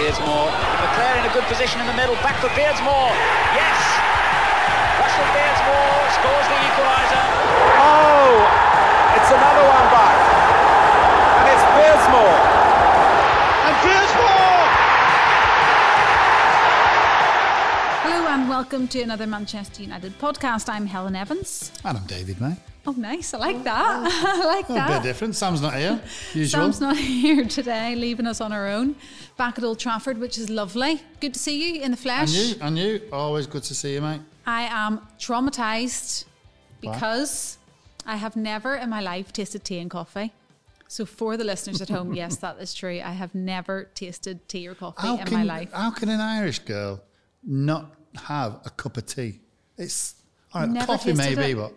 Beardsmore. McClair in a good position in the middle. Back for Beardsmore. Yes! Russell Beardsmore scores the equaliser. Oh! It's another one back. Welcome to another Manchester United podcast. I'm Helen Evans. And I'm David, mate. Oh, nice. I like that. I like that. A bit different. Sam's not here. Usual. Sam's not here today, leaving us on our own. Back at Old Trafford, which is lovely. Good to see you in the and flesh. you, and you. Always good to see you, mate. I am traumatized Why? because I have never in my life tasted tea and coffee. So, for the listeners at home, yes, that is true. I have never tasted tea or coffee How in can, my life. how can an Irish girl not have a cup of tea? It's all right, Never coffee maybe, it. but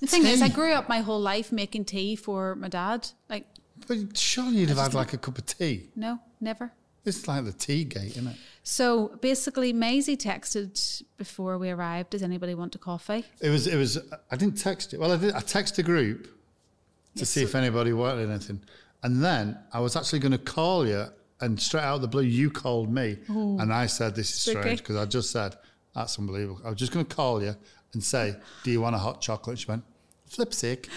The thing is, I grew up my whole life making tea for my dad. Like, But surely you'd have had like a cup of tea. no, never. It's like the tea gate, isn't it? So basically, Maysie texted before we arrived, does anybody want a coffee? It was. It was. I didn't text you. Well, I did. I texted a group to see if anybody wanted anything, and then I was actually going to call you, and straight out of the blue, you called me, and I said, "This is strange," because I just said, "That's unbelievable." I was just going to call you and say, "Do you want a hot chocolate?" She went, "Flip sick."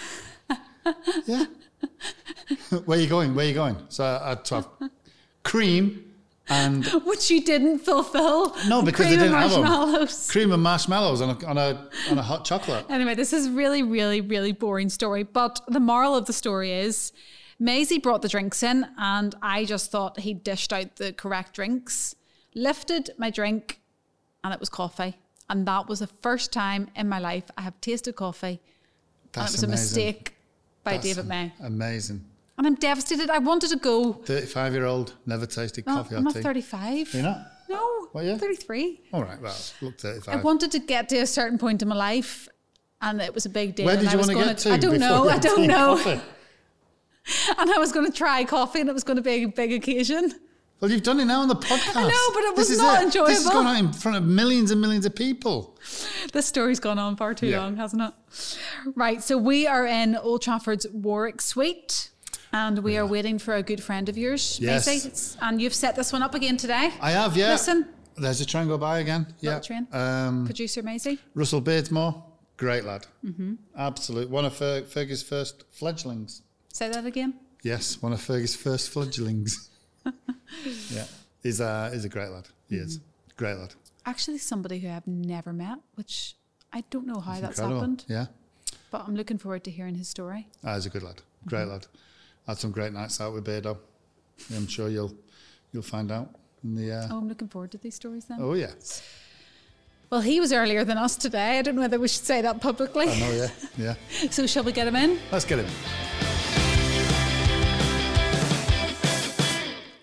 yeah. Where are you going? Where are you going? So I had to have cream and Which you didn't fulfill. no, because Cream they didn't have 'em. marshmallows. cream and marshmallows on a on a on a hot chocolate. Anyway, this is really, really, really boring story. But the moral of the story is Maysie brought the drinks in, and I just thought he dished out the correct drinks, lifted my drink, and it was coffee. And that was the first time in my life I have tasted coffee. and it was a mistake by That's David May. Amazing. And I'm devastated. I wanted to go. 35 year old, never tasted No, coffee I'm not tea. 35. You're not? No, What, yeah? 33. All right, well, look 35. I wanted to get to a certain point in my life, and it was a big deal. Where did I you was want to get to? I don't know. I don't know. And I was going to try coffee, and it was going to be a big occasion. Well, you've done it now on the podcast. I know, but it was This is not This is enjoyable. going on in front of millions and millions of people. This story's gone on far too Yeah. long, hasn't it? Right. So we are in Old Trafford's Warwick Suite. And we are waiting for a good friend of yours, Yes. Maysie. And you've set this one up again today. I have, yeah. Listen, There's a train go by again. Yeah. train. Um, producer Maysie. Russell Beardsmore, great lad. Mm-hmm. Absolute. One of Fer- Fergie's first fledglings. Say that again. Yes, one of Fergie's first fledglings. Yeah. He's a, he's a great lad. He is. Mm-hmm. Great lad. Actually, somebody who I've never met, which I don't know how that's Incredible. happened, Yeah. but I'm looking forward to hearing his story. Ah, he's a good lad. Great lad. Had some great nights out with Beardo. I'm sure you'll you'll find out in the. Uh, Oh, I'm looking forward to these stories then. oh yeah, Well, he was earlier than us today. I don't know whether we should say that publicly. I know. Yeah, yeah. So, shall we get him in? Let's get him.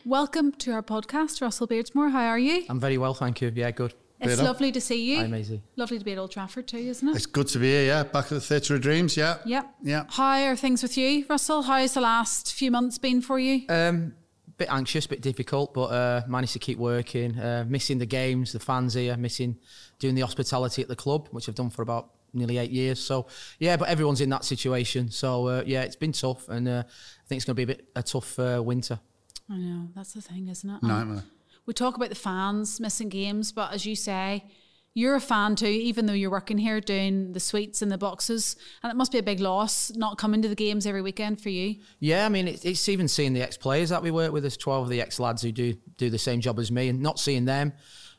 Welcome to our podcast, Russell Beardsmore. How are you? I'm very well, thank you. Yeah, good. It's Beardo. lovely to see you. Hi, Maysie. Lovely to be at Old Trafford too, isn't it? It's good to be here. Yeah, back at the Theatre of Dreams. Yeah. Yep. Yeah. How are things with you, Russell? How's the last few months been for you? Um, bit anxious, bit difficult, but uh, managed to keep working. Uh, missing the games, the fans here, missing doing the hospitality at the club, which I've done for about nearly eight years. So yeah, but everyone's in that situation. So uh, yeah, it's been tough, and uh, I think it's going to be a bit a tough uh, winter. I know, that's the thing, isn't it? Nightmare. Um, we talk about the fans missing games, but as you say, you're a fan too, even though you're working here doing the suites and the boxes. And it must be a big loss not coming to the games every weekend for you. Yeah, I mean, it's, it's even seeing the ex-players that we work with. There's 12 of the ex-lads who do do the same job as me, and not seeing them.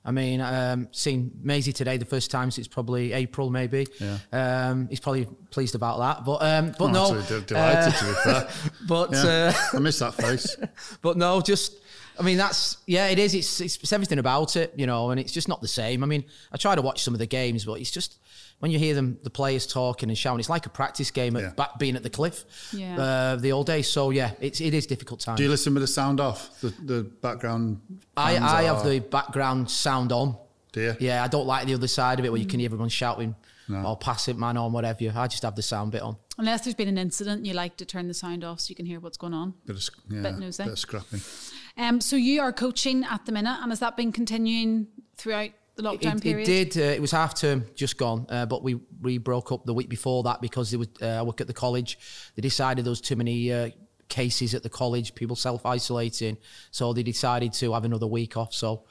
I mean, um, seeing Maysie today the first time since probably April, maybe. Yeah. Um, he's probably pleased about that, but um, but I'm no. delighted to be fair. But Yeah. uh, I miss that face. but no, just I mean that's yeah, it is. It's, it's it's everything about it, you know, and it's just not the same. I mean, I try to watch some of the games, but it's just when you hear them, the players talking and shouting, it's like a practice game at Yeah. back being at the cliff, Yeah. uh, the old days. So yeah, it's it is difficult time. Do you listen with the sound off? The, the background. I I are- have the background sound on. Do you? Yeah, I don't like the other side of it where you can hear everyone shouting or passing man on whatever. You, I just have the sound bit on. Unless there's been an incident, you like to turn the sound off so you can hear what's going on. Bit of, yeah, Bit nosy. bit of scrapping. Um, so you are coaching at the minute, and has that been continuing throughout the lockdown It, period? it did. Uh, it was half term just gone, uh, but we we broke up the week before that because there was uh, I work at the college. They decided there was too many uh, cases at the college, people self isolating. So they decided to have another week off. So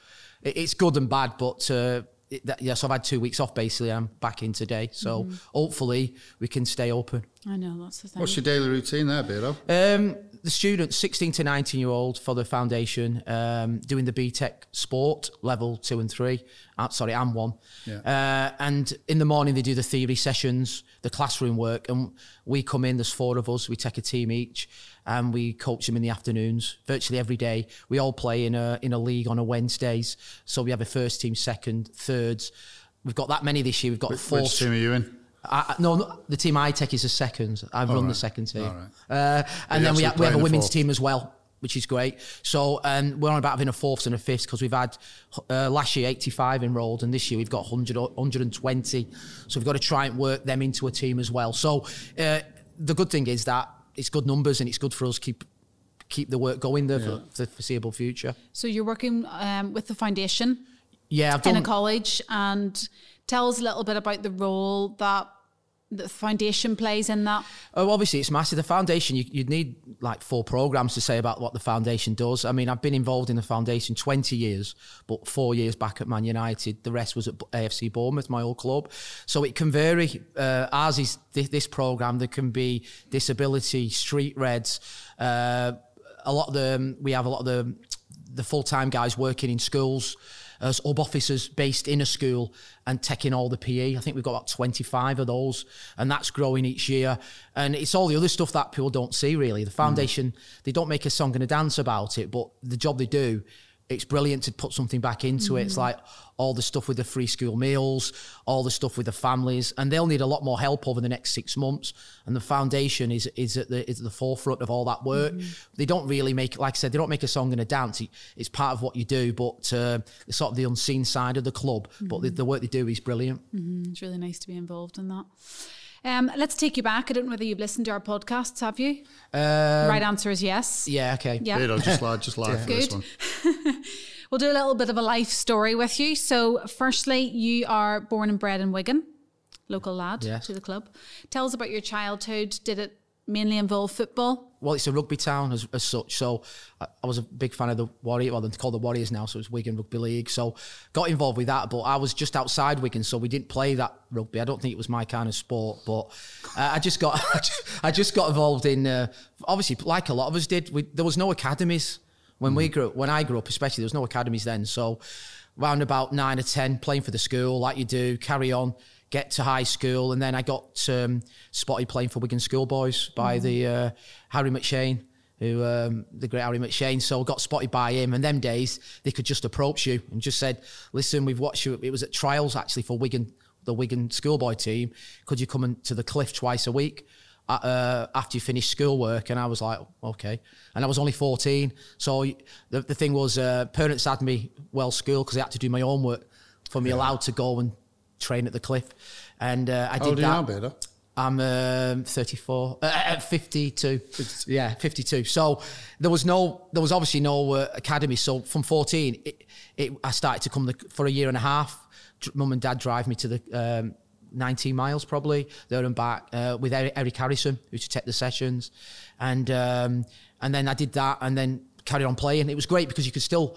it, it's good and bad, but. Uh, it, that, yeah, so I've had two weeks off basically. I'm back in today, so Mm-hmm. hopefully we can stay open. I know that's the thing. What's your daily routine there, Beardo? Um, the students, 16 to 19 year old for the foundation, um, doing the BTEC sport level two and three. Uh, sorry, I'm one. Yeah. Uh, and in the morning, they do the theory sessions, the classroom work. And we come in, there's four of us, we take a team each, and we coach them in the afternoons, virtually every day. We all play in a, in a league on a Wednesdays. So we have a first team, second, thirds. We've got that many this year. We've got four. Which team are you in? I, I- no, no, the team I take is a second. I've run the second team. All right. Uh, and you then we actually have, we have a women's fourth? team as well, which is great. So um, we're on about having a fourth and a fifth because we've had uh, last year 85 enrolled and this year we've got 100, 120. So we've got to try and work them into a team as well. So uh, the good thing is that it's good numbers and it's good for us to keep keep the work going there for, for the foreseeable future. So you're working um, with the foundation Yeah, I've in done a college, and tell us a little bit about the role that the foundation plays in that. Oh, obviously, it's massive. The foundation, you, you'd need like four programs to say about what the foundation does. I mean, I've been involved in the foundation 20 years, but four years back at Man United. The rest was at AFC Bournemouth, my old club. So it can vary. Uh, ours is this, this program. There can be disability, street reds. Uh, a lot of the, we have a lot of the, the full time guys working in schools as hub officers based in a school and taking all the PE. I think we've got about 25 of those, and that's growing each year. And it's all the other stuff that people don't see really. The hmm. foundation, they don't make a song and a dance about it, but the job they do, it's brilliant to put something back into it. It's hmm. like all the stuff with the free school meals, all the stuff with the families, and they'll need a lot more help over the next six months. And the foundation is is at the is at the forefront of all that work. They don't really make, like I said, they don't make a song and a dance. It's part of what you do, but uh, it's sort of the unseen side of the club. But the, the work they do is brilliant. It's really nice to be involved in that. Um, let's take you back. I don't know whether you've listened to our podcasts, have you? Um, right answer is yes. Yeah, okay. Yeah. Beardo, just lie, just lie for this Good. one. We'll do a little bit of a life story with you. So, firstly, you are born and bred in Wigan, local lad Yes. to the club. Tell us about your childhood. Did it mainly involve football? Well, it's a rugby town as, as such. So I, I was a big fan of the Warriors. Well, they're called the Warriors now, so it's Wigan Rugby League. So got involved with that, but I was just outside Wigan, so we didn't play that rugby. I don't think it was my kind of sport, but uh, I just got I just got involved in. Uh, obviously, like a lot of us did, we, there was no academies when we grew. When I grew up, especially, there was no academies then. So round about nine or ten, playing for the school like you do, carry on. Get to high school, and then I got um, spotted playing for Wigan Schoolboys by the uh, Harry McShane, who um, the great Harry McShane. So got spotted by him, and them days they could just approach you and just said, "Listen, we've watched you." It was at trials actually for Wigan, the Wigan schoolboy team. Could you come in to the Cliff twice a week? Uh, after you finish schoolwork, and I was like, okay. And I was only 14. So the, the thing was, uh, parents had me well schooled because I had to do my homework for me allowed to go and train at the cliff. And uh, I How did old are you now, that. I'm um, 34, uh, uh, 52. Yeah, 52. So there was no, there was obviously no uh, academy. So from 14, it, it, I started to come the, for a year and a half. Mum and dad drive me to the um, 19 miles probably there and back uh, with Eric, Harrison, who to take the sessions, and um, and then I did that and then carried on playing. It was great because you could still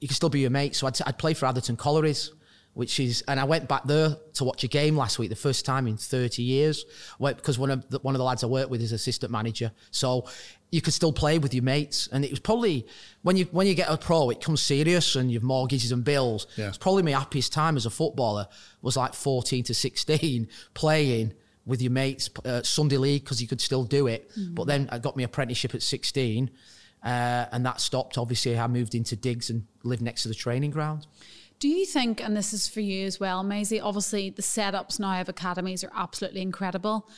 you could still be your mate. So I'd, I'd play for Atherton Collieries, which is, and I went back there to watch a game last week, the first time in 30 years, because one of the, one of the lads I work with is assistant manager. So you could still play with your mates, and it was probably when you when you get a pro, it comes serious, and you've mortgages and bills. Yeah. It's probably my happiest time as a footballer was like 14 to 16, playing with your mates uh, Sunday league because you could still do it. But then I got my apprenticeship at 16. Uh, and that stopped. Obviously, I moved into digs and lived next to the training ground. Do you think, and this is for you as well, Maysie, obviously the setups now of academies are absolutely incredible.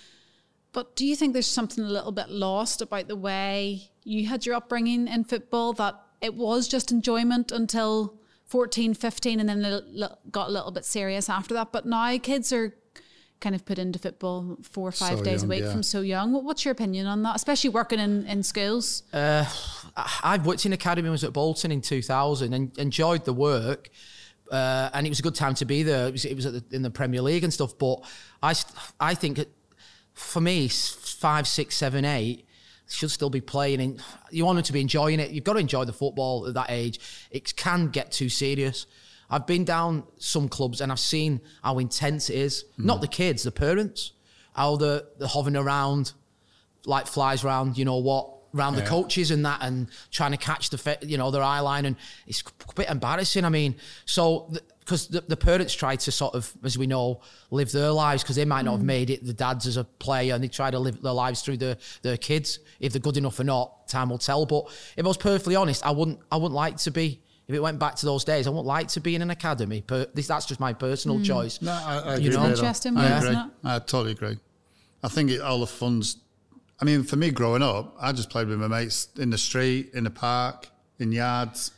But do you think there's something a little bit lost about the way you had your upbringing in football that it was just enjoyment until 14, 15, and then it got a little bit serious after that? But now kids are kind of put into football four or five So days young, a week yeah. from so young. What- What's your opinion on that, especially working in, in schools? I- I've worked in academy. I was at Bolton in 2000 and enjoyed the work. Uh, and it was a good time to be there. It was, it was at the, in the Premier League and stuff. But I, I think it, for me, five, six, seven, eight, should still be playing and you want them to be enjoying it. You've got to enjoy the football at that age. It can get too serious. I've been down some clubs and I've seen how intense it is. Hmm. Not the kids, the parents. How they're, they're hovering around like flies around, you know what, around the coaches and that and trying to catch the, you know, their eye line. And it's a bit embarrassing. I mean, so because the, the parents try to sort of, as we know, live their lives because they might not have mm. made it, the dads as a player, and they try to live their lives through their, their kids. If they're good enough or not, time will tell. But if I was perfectly honest, I wouldn't, I wouldn't like to be. If it went back to those days, I wouldn't like to be in an academy. But this, that's just my personal mm. choice. No, I, I You agree. know? Beardo. Interesting, I isn't agree. I totally agree. I think it, all the funds. I mean, for me growing up, I just played with my mates in the street, in the park, in yards,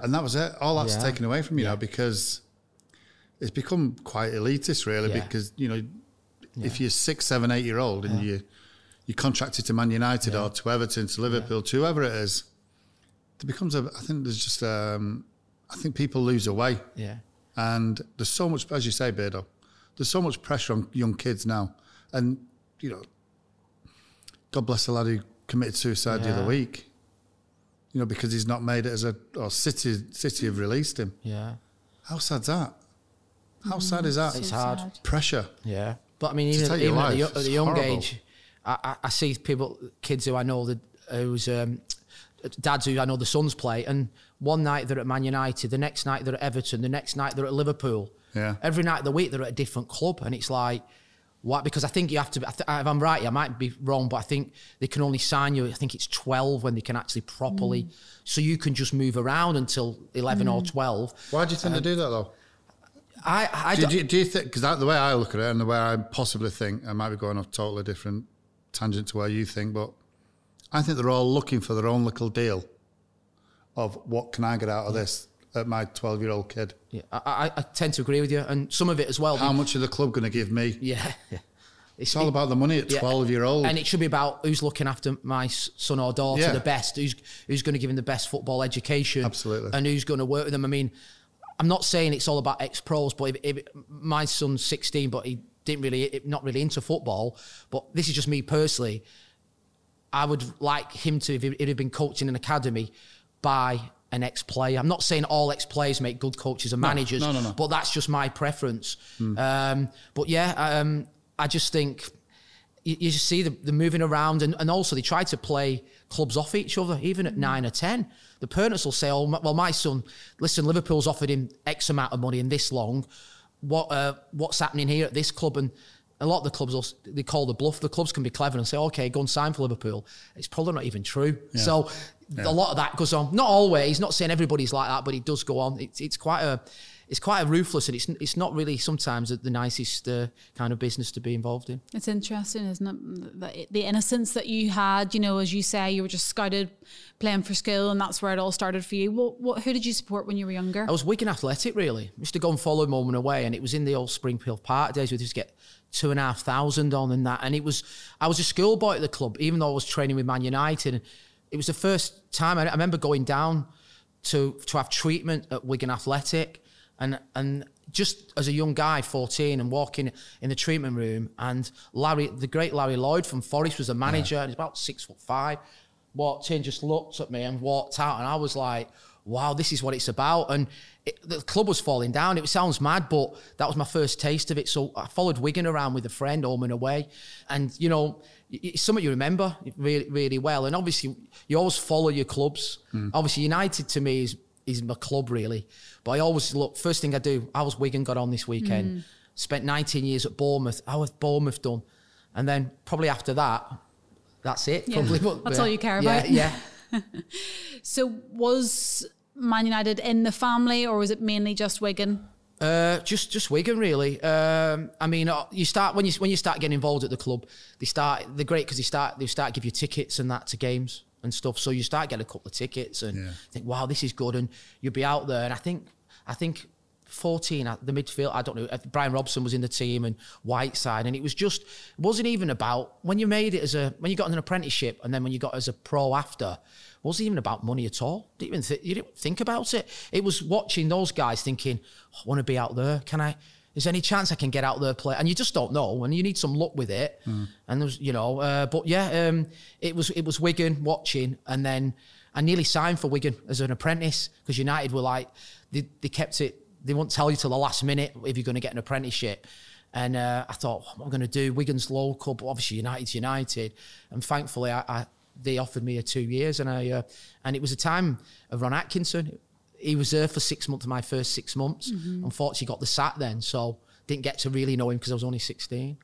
and that was it. All that's Yeah. taken away from you now because it's become quite elitist, really. Yeah. Because you know, if you're six, seven, eight year old and you you contracted to Man United or to Everton, to Liverpool, to whoever it is, it becomes a. I think there's just. Um, I think people lose their way. Yeah. And there's so much, as you say, Beardo, there's so much pressure on young kids now. And, you know, God bless the lad who committed suicide the other week, you know, because he's not made it as a, or City, City have released him. Yeah. How sad's that? How sad is that? It's hard. sad. Pressure. Yeah, but I mean, To even, take your even at, the, at the young horrible. age, I, I, I see people, kids who I know that who's um, dads who I know the sons play, and one night they're at Man United, the next night they're at Everton, the next night they're at Liverpool. Yeah. Every night of the week they're at a different club, and it's like. What? Because I think you have to. I th- if I'm right, I might be wrong, but I think they can only sign you. I think it's 12 when they can actually properly. Mm. So you can just move around until 11 or mm. 12. Why do you think they um, do that, though? I, I Do, do, do you think, because the way I look at it and the way I possibly think, I might be going off totally different tangent to where you think, but I think they're all looking for their own little deal of what can I get out of this at my 12 year old kid? yeah, I, I, tend to agree with you, and some of it as well. How much is the club going to give me? Yeah. It's all about the money at Yeah. 12 year old. And it should be about who's looking after my son or daughter Yeah. the best, who's who's going to give him the best football education, Absolutely. and who's going to work with them. I mean, I'm not saying it's all about ex pros, but if, if my son's 16, but he didn't really, not really into football. But this is just me personally. I would like him to, if he if he'd been coached in an academy by an ex player. I'm not saying all ex players make good coaches and managers, no, no, no. but that's just my preference. Um, but yeah, um, I just think you, you just see the, the moving around, and, and also they try to play clubs off each other, even at nine or ten. The parents will say, "Oh, well, my son, listen, Liverpool's offered him X amount of money in this long. What uh, what's happening here at this club?" And a lot of the clubs will, they call the bluff. The clubs can be clever and say, "Okay, go and sign for Liverpool." It's probably not even true. So a lot of that goes on. Not always. Not saying everybody's like that, but it does go on. It's it's quite a it's quite a ruthless, and it's it's not really sometimes the nicest uh, kind of business to be involved in. It's interesting, isn't it? The, innocence that you had, you know, as you say, you were just scouted playing for school, and that's where it all started for you. What, what, who did you support when you were younger? I was Wigan Athletic, really. I used to go and follow him home and away, and it was in the old Springfield Park days. We to get two and a half thousand on and that. And it was, I was a schoolboy at the club, even though I was training with Man United. And it was the first time I, I remember going down to to have treatment at Wigan Athletic, and and just as a young guy, 14, and walking in the treatment room, and Larry, the great Larry Lloyd from Forest was a manager, and he's about six foot five. Walked in, just looked at me, and walked out, and I was like, "Wow, this is what it's about." And it, the club was falling down. It sounds mad, but that was my first taste of it. So I followed Wigan around with a friend, home and away, and you know, it's something you remember really, really well. And obviously, you always follow your clubs. Mm. Obviously, United to me is is my club really, but I always look. First thing I do, I was Wigan got on this weekend. Spent 19 years at Bournemouth. How has Bournemouth done? And then probably after that, that's it. Yeah. Probably, but- That's yeah. all you care Yeah, about. Yeah. So was Man United in the family, or was it mainly just Wigan? Uh, just just Wigan really. Um, I mean, uh, you start when you when you start getting involved at the club, they start they're great because they start they start give you tickets and that to games and stuff. So you start getting a couple of tickets and Yeah. think, wow, this is good, and you'll be out there. And I think I think. 14 at the midfield, I don't know. uh, Brian Robson was in the team and Whiteside, and it was just it wasn't even about when you made it as a when you got an apprenticeship and then when you got as a pro after, wasn't even about money at all. Didn't even th- you didn't think about it. It was watching those guys thinking, "Oh, I want to be out there. Can I? Is any chance I can get out there play? And you just don't know, and you need some luck with it. And there's, you know, uh, but yeah, um, it was it was Wigan watching, and then I nearly signed for Wigan as an apprentice because United were like they, they kept it. They won't tell you till the last minute if you're going to get an apprenticeship. And uh, I thought, what am I going to do? Wigan's local, but obviously United's United. And thankfully, I, I they offered me a two years, and I uh, and it was a time of Ron Atkinson. He was there for six months of my first six months. Unfortunately, got the sack then, so didn't get to really know him because I was only sixteen.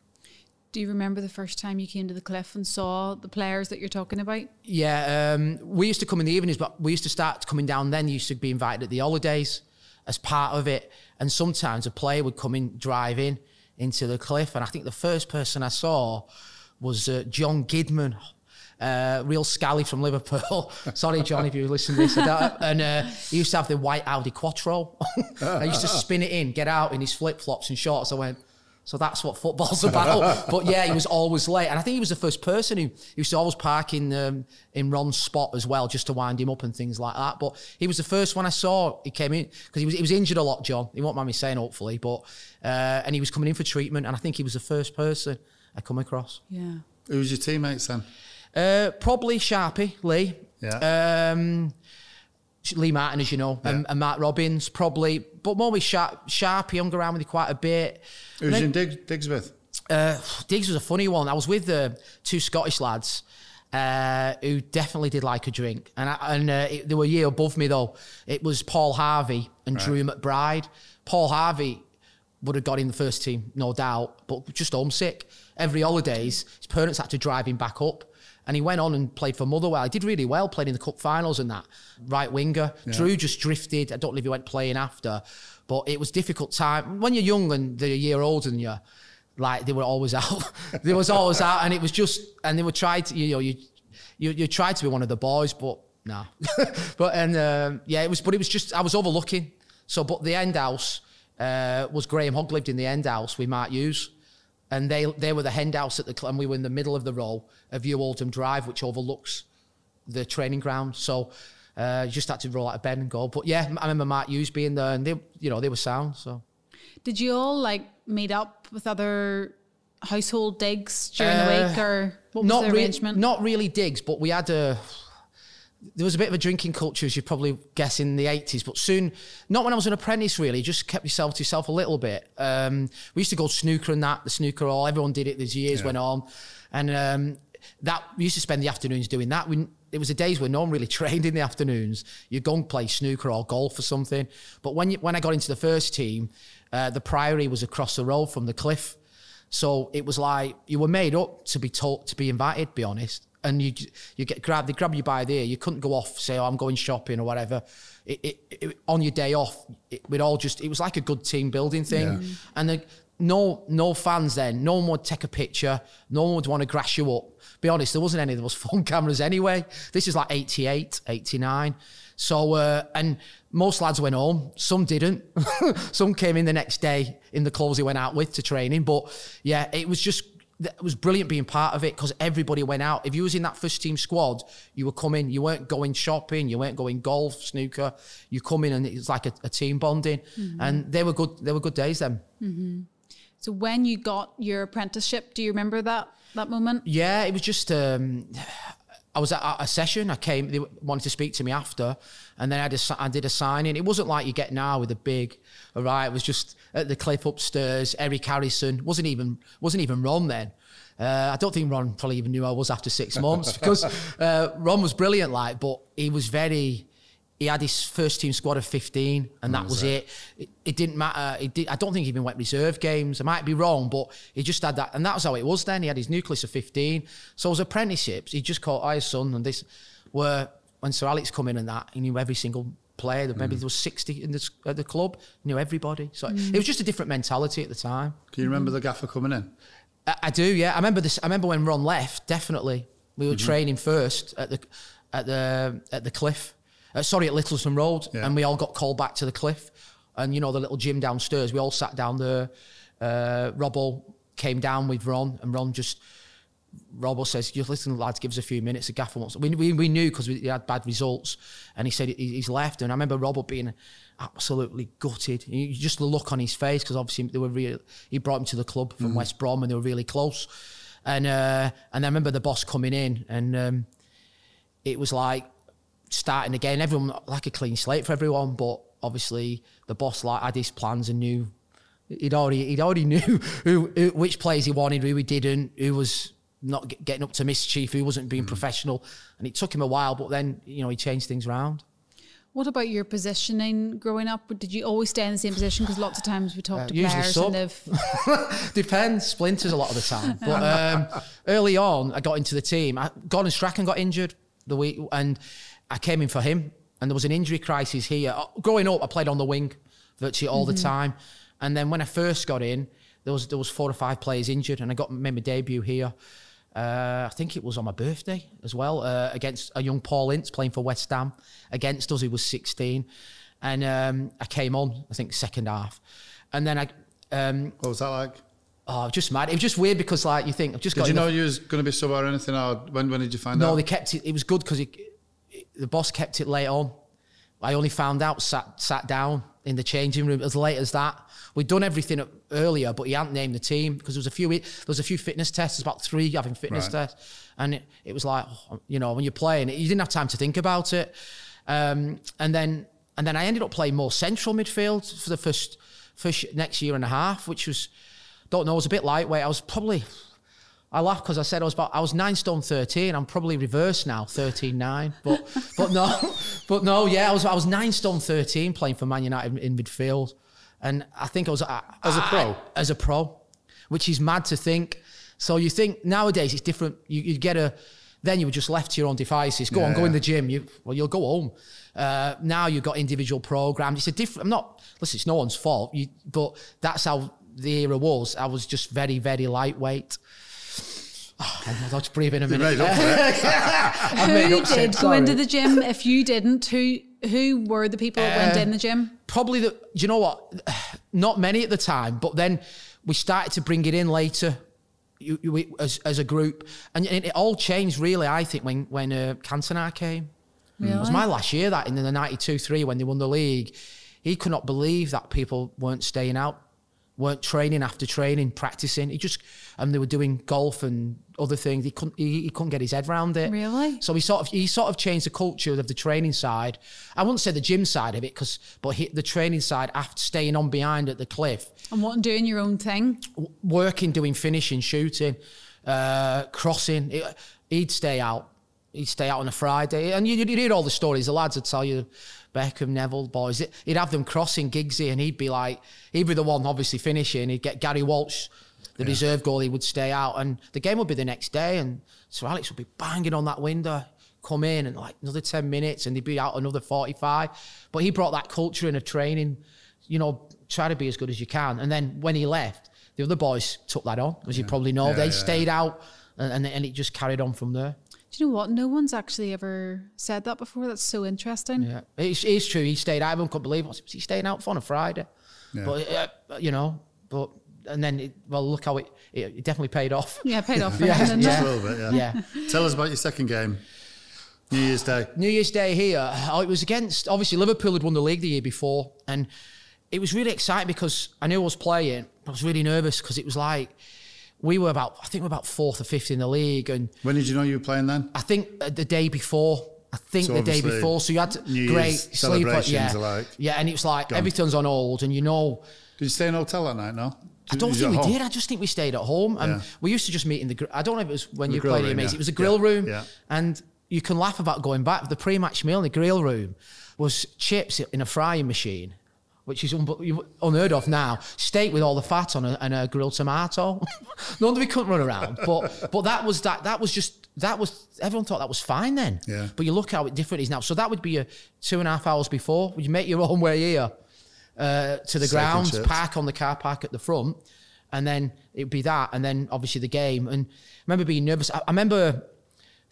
Do you remember the first time you came to the cliff and saw the players that you're talking about? Yeah, um, we used to come in the evenings, but we used to start coming down then. You used to be invited at the holidays as part of it. And sometimes a player would come in, drive in into the cliff. And I think the first person I saw was uh, John Gidman. Uh, real scally from Liverpool. Sorry, John, if you listen to this. And uh, he used to have the white Audi Quattro. I used to spin it in, get out in his flip flops and shorts. I went, so that's what football's about. but yeah, he was always late, and I think he was the first person who used to always park in um, in Ron's spot as well, just to wind him up and things like that. But he was the first one I saw. He came in because he was he was injured a lot, John. He won't mind me saying, hopefully, but uh, and he was coming in for treatment, and I think he was the first person I come across. Yeah. Who was your teammates then? Uh, probably Sharpie Lee. Yeah. Um, Lee Martin, as you know, and, and Mark Robins, probably, but more with Sharp, Sharpie hung around with you quite a bit. Who was Then- in Dig, Diggs with? Uh, Diggs was a funny one. I was with uh, two Scottish lads uh, who definitely did like a drink, and I, and uh, it, they were a year above me though. It was Paul Harvey and Drew McBride. Paul Harvey would have got in the first team, no doubt, but just homesick. Every holidays, his parents had to drive him back up. And he went on and played for Motherwell. He did really well, played in the cup finals and that. Right winger. Drew just drifted. I don't know if he went playing after, but it was difficult time. When you're young and they're a year older than you, like they were always out. they was always out, and it was just, and they were trying to, you know, you, you, you tried to be one of the boys, but no. but and um, yeah, it was, but it was just I was overlooking. So, but the end house uh, was Graham Hogg lived in the end house with Mark Hughes, and they they were the hen house at the cl- and we were in the middle of the row of View Oldham Drive, which overlooks the training ground. So. Uh, you just had to roll out of bed and go. But yeah, I remember Mark Hughes being there, and they, you know, they were sound. So Did you all like meet up with other household digs during the Uh, week, or what was not the arrangement? not really digs, but we had a. There was a bit of a drinking culture, as you probably guess, in the eighties. But soon, not when I was an apprentice, really. Just kept yourself to yourself a little bit. Um, we used to go snooker and that, the snooker hall. Everyone did it as years went on, and um, that we used to spend the afternoons doing that. We, it was the days where no one really trained in the afternoons. You'd go and play snooker or golf or something. But when you, when I got into the first team, uh, the Priory was across the road from the cliff. So it was like you were made up to be told to be invited. Be honest, and you you get grabbed. They grab you by the ear. You couldn't go off. Say, "Oh, I'm going shopping" or whatever. It, it, it, on your day off, it, we'd all just. It was like a good team building thing, and the, no no fans then. No one would take a picture. No one would want to grass you up. Be honest, there wasn't any of those phone cameras anyway. This is like 88, 89. So, uh, and most lads went home. Some didn't. Some came in the next day in the clothes they went out with to training. But yeah, it was just, it was brilliant being part of it because everybody went out. If you was in that first team squad, you were coming, you weren't going shopping, you weren't going golf, snooker. You come in and it was like a, a team bonding. And they were good, they were good days then. so when you got your apprenticeship, do you remember that that moment? Yeah, it was just. Um, I was at a session. I came. They wanted to speak to me after, and then I did. I did a signing. It wasn't like you get now with a big. All right, it was just at the cliff upstairs. Eric Harrison wasn't even wasn't even Ron then. Uh, I don't think Ron probably even knew I was after six months because uh, Ron was brilliant. Like, but he was very. He had his first team squad of 15, and that was it. It, it didn't matter. It did, I don't think he even went reserve games. I might be wrong, but he just had that. And that was how it was then. He had his nucleus of 15. So as apprenticeships, he just caught his son, and this were when Sir Alex come in and that, he knew every single player. Maybe there was 60 in the, at the club, he knew everybody. So it was just a different mentality at the time. Can you remember the gaffer coming in? I, I do, yeah. I remember this. I remember when Ron left. Definitely, we were training first at the at the at the cliff. Uh, sorry, at Littleton Road, Yeah. and we all got called back to the cliff. And you know the little gym downstairs. We all sat down there. Uh, Robbo came down with Ron, and Ron just Robbo says, "You listen, lads, give us a few minutes." The gaffer wants. We we, we knew because we had bad results, and he said he, he's left. And I remember Robbo being absolutely gutted. You just the look on his face because obviously they were real. He brought him to the club from West Brom, and they were really close. And uh, and I remember the boss coming in, and um, it was like starting again. Everyone like a clean slate for everyone, but obviously the boss like had his plans and knew he'd already he'd already knew who, who which players he wanted, who he didn't, who was not get- getting up to mischief, He wasn't being professional, and it took him a while, but then you know he changed things around. What about your positioning growing up? Did you always stay in the same position? Because lots of times we talk to usually players sub. and they've Depends, splinters a lot of the time. But um, early on, I got into the team. I, Gordon Strachan got injured the week, and I came in for him. And there was an injury crisis here. Uh, Growing up, I played on the wing virtually all the time. And then when I first got in, there was there was four or five players injured, and I got made my debut here. Uh, I think it was on my birthday as well uh, against a young Paul Ince playing for West Ham against us. He was 16, and um, I came on. I think second half, and then I. Um, What was that like? Oh, just mad. It was just weird because, like, you think I've just got. Did you the- know you was going to be sub or anything? Or when, when did you find No, out? No, they kept it. It was good because the boss kept it late on. I only found out sat sat down in the changing room as late as that. We'd done everything earlier, but he hadn't named the team because there was a few there was a few fitness tests. There's about three having fitness Right. tests, and it, it was like oh, you know when you're playing, you didn't have time to think about it. Um, and then and then I ended up playing more central midfield for the first first next year and a half, which was don't know, it was a bit lightweight. I was probably I laugh because I said I was about I was nine stone thirteen. I'm probably reversed now, thirteen nine. But but no, but no, yeah, I was I was nine stone thirteen playing for Man United in midfield, and I think I was I, As a pro? as a pro, which is mad to think. So you think nowadays it's different. You, you get a then you were just left to your own devices. Go on, Yeah, go in the gym. You well, you'll go home. Uh, now you've got individual programs. It's a different. I'm not. Listen, it's no one's fault. You, but that's how the era was. I was just very, very lightweight. Oh, I'll just breathe in a minute. made up. I've made who did go into the gym? If you didn't, who who were the people that went Uh, in the gym? Probably the. Do you know what? Not many at the time, but then we started to bring it in later. You, you, as, as a group, and it, it all changed really. I think when when uh, Cantona came, it was my last year that in the '92-3 when they won the league. He could not believe that people weren't staying out, weren't training after training, practicing. He just and they were doing golf and other things. He couldn't he, he couldn't get his head around it. Really? So he sort of he sort of changed the culture of the training side. I wouldn't say the gym side of it, because but he, the training side after staying on behind at the cliff, And what and doing your own thing? working, doing finishing, shooting, uh, crossing. It- he'd stay out. He'd stay out on a Friday, and you, you'd hear all the stories. The lads would tell you, Beckham, Neville, boys. He'd have them crossing Giggsy, and he'd be like, he'd be the one obviously finishing. He'd get Gary Walsh, the reserve goalie, would stay out, and the game would be the next day, and Sir Alex would be banging on that window. Come in and like another 10 minutes and they'd be out another 45. But he brought that culture in of training, you know, try to be as good as you can. And then when he left, the other boys took that on, as you probably know. Yeah, they yeah, stayed out and, and, and it just carried on from there. Do you know what? No one's actually ever said that before. That's so interesting. Yeah, it's, it's true. He stayed out. Everyone couldn't believe it. Was he staying out for on a Friday? Yeah. But, uh, you know, but, and then, it, well, look how it, it, it definitely paid off. Yeah, paid off for Yeah, him, didn't Just a little bit, yeah. Yeah. Tell us about your second game, New Year's Day. New Year's Day here, oh, it was against obviously Liverpool had won the league the year before, and it was really exciting because I knew I was playing. I was really nervous because it was like we were about I think we we're about fourth or fifth in the league, and When did you know you were playing then? I think uh, the day before. I think So the day before, so you had New great sleep. celebrations Yeah, yeah, and it was like gone. everything's on hold, and you know Did you stay in a hotel that night? No. I don't think we home? did. I just think we stayed at home, and Yeah. we used to just meet in the. gr- I don't know if it was when The you played room, the Amaze. yeah. It was a grill Yeah, room, yeah. and you can laugh about going back. The pre-match meal in the grill room was chips in a frying machine, which is unheard of now. Steak with all the fat on a, and a grilled tomato. no wonder we couldn't run around. But but that was that. That was just that was everyone thought that was fine then. Yeah. But you look how it different is now. So that would be a two and a half hours before. You make your own way here uh, to the Steak grounds, park on the car park at the front, and then it'd be that, and then obviously the game. And I remember being nervous. I, I remember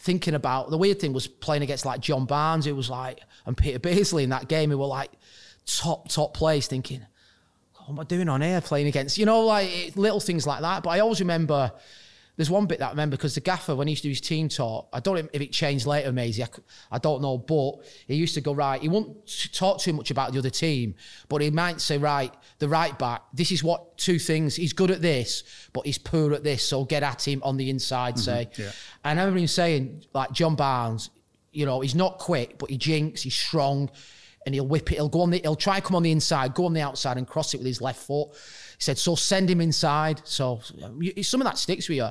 thinking about the weird thing was playing against like John Barnes, who was like, and Peter Beardsley in that game, who were like top top players. Thinking, what am I doing on here playing against? You know, like it- little things like that. But I always remember there's one bit that I remember because the gaffer, when he used to do his team talk, I don't know if it changed later, Maysie. I don't know, but he used to go right. He wouldn't talk too much about the other team, but he might say, right, the right back. This is what two things. He's good at this, but he's poor at this. So get at him on the inside. Mm-hmm. Say, yeah. and I remember him saying, like John Barnes, you know, he's not quick, but he jinks. He's strong, and he'll whip it. He'll go on the. He'll try come on the inside, go on the outside, and cross it with his left foot. He said, so send him inside. So some of that sticks with you.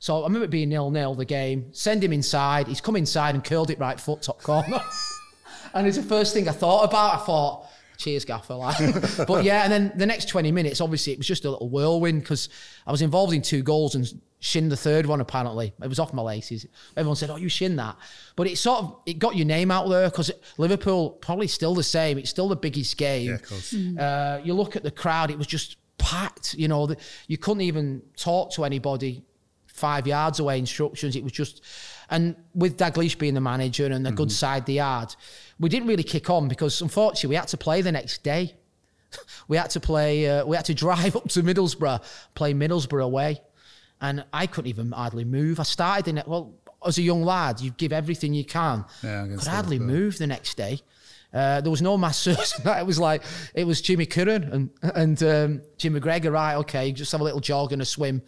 So I remember being nil nil the game. Send him inside. He's come inside and curled it right foot top corner. and it's the first thing I thought about. I thought, cheers, Gaffer. Like. but yeah, and then the next 20 minutes, obviously, it was just a little whirlwind because I was involved in two goals and shinned the third one, apparently. It was off my laces. Everyone said, oh, you shin that. But it sort of, it got your name out there because Liverpool, probably still the same. It's still the biggest game. Yeah, of course. Uh, you look at the crowd, it was just packed. You know, the, you couldn't even talk to anybody five yards away. Instructions. It was just, and with Dalglish being the manager and the good side they had, we didn't really kick on because unfortunately we had to play the next day. we had to play. Uh, we had to drive up to Middlesbrough, play Middlesbrough away, and I couldn't even hardly move. I started in it. Well, as a young lad, you give everything you can. Yeah, against could hardly Liverpool. move the next day. Uh, there was no masseurs. it was like it was Jimmy Curran and and um, Jim McGregor. Right, okay, just have a little jog and a swim,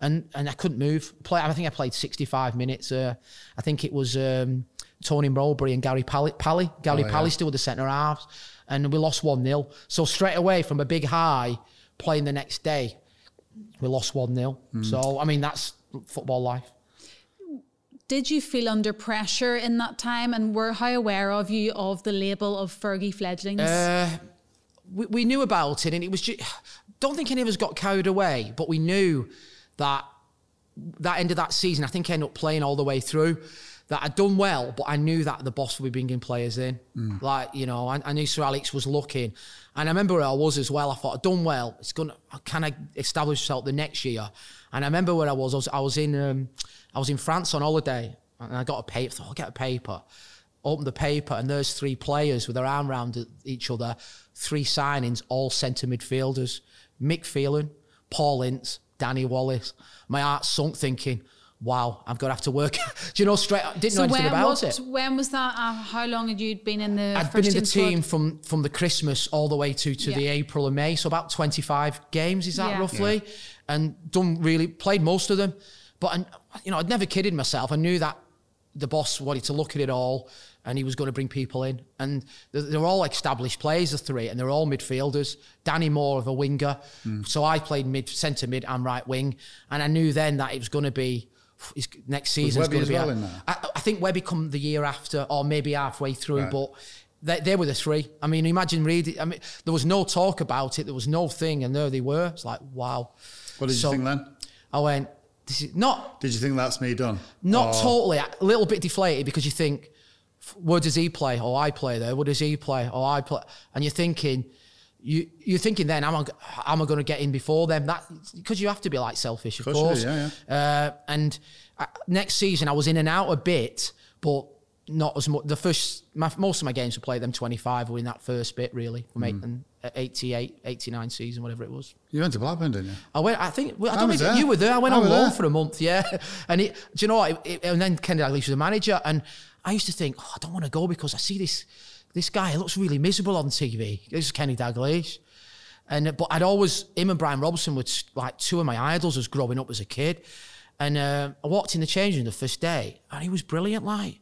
and and I couldn't move. Play. I think I played sixty five minutes. Uh, I think it was um, Tony Mowbray and Gary Pally. Pally. Gary Oh, yeah. Pally still with the centre halves, and we lost one 0 So straight away from a big high, playing the next day, we lost one 0 Hmm. So I mean that's football life. Did you feel under pressure in that time, and were how aware of you of the label of Fergie fledglings? Uh, we, we knew about it, and it was just. Don't think any of us got carried away, but we knew that that end of that season, I think I ended up playing all the way through. That I'd done well, but I knew that the boss would be bringing players in. Like, you know, I, I knew Sir Alex was looking. And I remember where I was as well. I thought, I'd done well. It's going to, can I establish myself the next year? And I remember where I was. I was, I was in, um, I was in France on holiday and I got a paper. I thought, I'll get a paper. Open the paper and there's three players with their arm around each other. Three signings, all centre midfielders. Mick Phelan, Paul Ince, Danny Wallace. My heart sunk thinking, wow, I'm going to have to work. Do you know, straight, didn't know anything when, about what, it. when was that? Uh, how long had you been in the? I'd first been in the squad? team from from the Christmas all the way to to the April and May, so about 25 games is that Yeah. roughly, and done really played most of them. But I, you know, I'd never kidded myself. I knew that the boss wanted to look at it all, and he was going to bring people in, and they're, they're all established players, the three, and they're all midfielders. Danny more of a winger, so I played mid centre mid and right wing, and I knew then that it was going to be. Next season is going to be. well in? I, I think Webby come the year after, or maybe halfway through, Right. but they, they were the three. I mean, imagine reading. I mean, there was no talk about it. There was no thing, and there they were. It's like, wow. What did So- you think then? I went. This is not Did you think that's me done? not Or- totally. A little bit deflated because you think, where does he play? Oh, I play there. Where does he play? Oh, I play. And you're thinking, you you're thinking then, am I am I going to get in before them? That because you have to be like selfish, of, course course. do, yeah, Uh, and uh, next season, I was in and out a bit, but not as much. The first, my, most of my games were played them 25 were in that first bit, really, Hmm. and uh, 88, 89 season, whatever it was. You went to Blackburn, didn't you? I went. I think. well, I I don't think you were there. I went I on loan for a month. Yeah, and it, do you know what? It, it- and then Kenny Dalglish was the manager, and I used to think, oh, I don't want to go because I see this this guy looks really miserable on TV. This is Kenny Dalglish. And uh, but I'd always him and Brian Robson were like two of my idols as growing up as a kid. And uh, I walked in the change room the first day, and he was brilliant. Like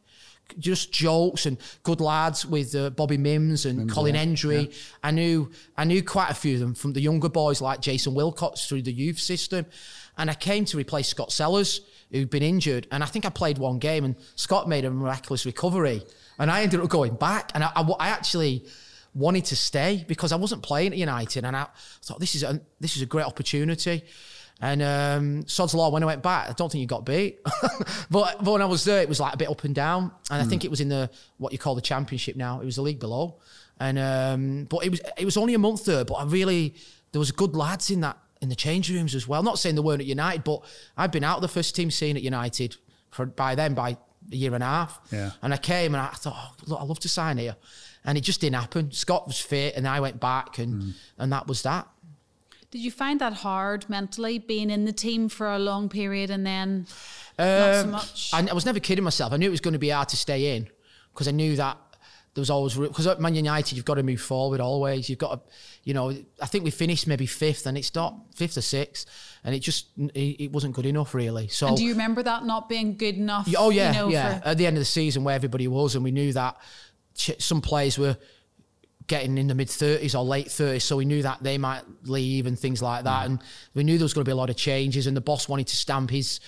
just jokes and good lads with uh, Bobby Mimms and Colin yeah, Hendry. I knew I knew quite a few of them from the younger boys like Jason Wilcox through the youth system, and I came to replace Scott Sellars who'd been injured, and I think I played one game and Scott made a miraculous recovery, and I ended up going back, and I, I, I actually wanted to stay because I wasn't playing at United, and I thought this is a this is a great opportunity. And um, Sod's Law, when I went back, I don't think you got beat. but, but when I was there, it was like a bit up and down. And I think it was in the what you call the championship now. It was the league below. And um, but it was it was only a month there, but I really there was good lads in that in the change rooms as well. Not saying they weren't at United, but I'd been out of the first team scene at United for by then by a year and a half. Yeah. And I came and I thought, oh, look, I'd love to sign here. And it just didn't happen. Scott was fit and I went back and and that was that. Did you find that hard mentally being in the team for a long period and then not so Um, much? I, I was never kidding myself. I knew it was going to be hard to stay in because I knew that there was always because at Man United you've got to move forward always. You've got to, you know. I think we finished maybe fifth, and it's not fifth or sixth, and it just it, it wasn't good enough really. So and do you remember that not being good enough? Oh yeah, you know, yeah. for- At the end of the season, where everybody was, and we knew that ch- some players were getting in the mid thirties or late thirties, so we knew that they might leave and things like that, mm. and we knew there was going to be a lot of changes, and the boss wanted to stamp his,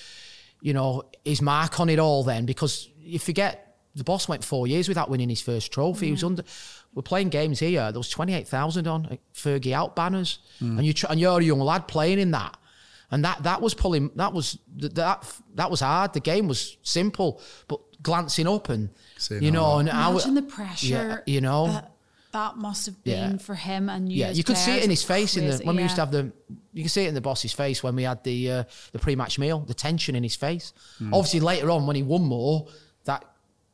you know, his mark on it all. Then because you forget the boss went four years without winning his first trophy. He was under. We're playing games here. There was twenty eight thousand on uh, Fergie out banners, and you tr- and you're a young lad playing in that. And that that was pulling. That was that that was hard. The game was simple, but glancing up and Seeing you know, all and I, Imagine the yeah, pressure. you know, that, that must have been Yeah. for him and you. yeah, you could see it in his face in the Crazy, when we used to have the. You can see it in the boss's face when we had the uh, the pre-match meal, the tension in his face. Obviously, later on when he won more, that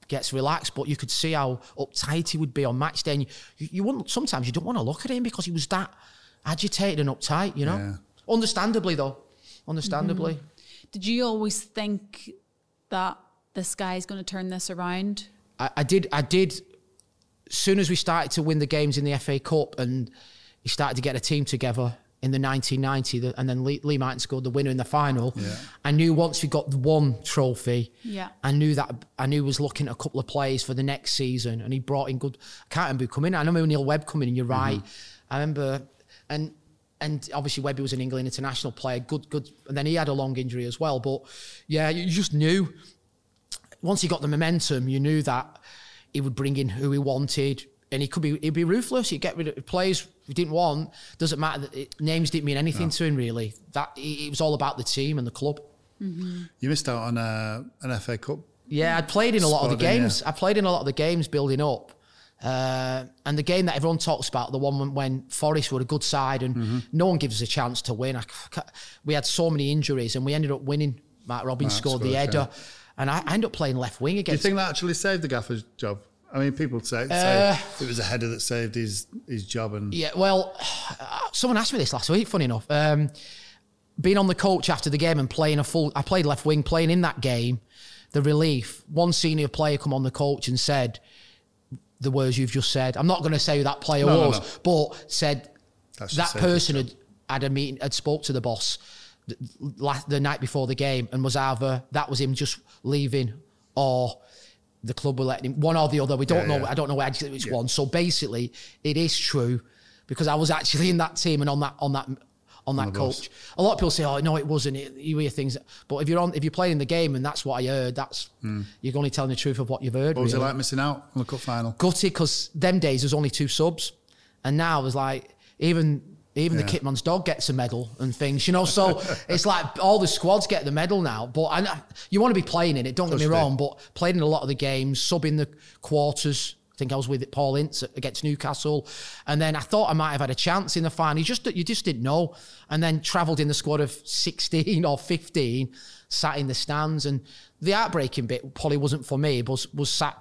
gets relaxed. But you could see how uptight he would be on match day. And you, you wouldn't. Sometimes you don't want to look at him because he was that agitated and uptight. You know, Yeah. understandably though, understandably. Mm-hmm. Did you always think that this guy is going to turn this around? I, I did. I did. As soon as we started to win the games in the FA Cup, and he started to get a team together in the 1990, and then Lee, Lee Martin scored the winner in the final. I knew once we got the one trophy, Yeah. I knew that I knew was looking at a couple of players for the next season, and he brought in good. I can't remember who come in. I remember Neil Webb coming in. You're mm-hmm. right. I remember, and and obviously Webby was an England international player. Good, good. And then he had a long injury as well. But yeah, you just knew once he got the momentum, you knew that he would bring in who he wanted, and he could be he'd be ruthless. He'd get rid of players we didn't want. Doesn't matter. That it, names didn't mean anything to him really. That it, it was all about the team and the club. You missed out on uh, an FA Cup. Yeah, I'd played in a lot of the games. I played in a lot of the games building up. Uh, and the game that everyone talks about, the one when, Forest were a good side and Mm-hmm. no one gives us a chance to win. I we had so many injuries and we ended up winning. Mark Robins scored scored, the header. yeah. And I, I ended up playing left wing Do you against think that actually saved the gaffer's job? I mean, people say, say it was a header that saved his his job, and Yeah, well, someone asked me this last week. Funny enough, um, being on the coach after the game and playing a full, I played left wing, playing in that game. The relief. One senior player come on the coach and said the words you've just said. I'm not going to say who that player No, no, was, but said That's that person had had a meeting, had spoke to the boss the, the night before the game, and was either that was him just leaving or the club were letting him one or the other. We don't Yeah, know. yeah. I don't know actually which one. So basically, it is true because I was actually in that team and on that on that on that coach. A lot of people say, "Oh no, it wasn't." It, you hear things, but if you're on, if you're playing the game and that's what I heard, that's hmm. you're only telling the truth of what you've heard. What was it really. like missing out on the cup final? Gutted because them days there's only two subs, and now there's like even even Yeah. the kitman's dog gets a medal and things, you know. So it's like all the squads get the medal now. But I, uh, you want to be playing in it. Don't get me wrong, but playing in a lot of the games, subbing the quarters. I think I was with Paul Ince against Newcastle, and then I thought I might have had a chance in the final. You just you just didn't know, and then travelled in the squad of sixteen or fifteen, sat in the stands, and the heartbreaking bit probably wasn't for me. Was was sat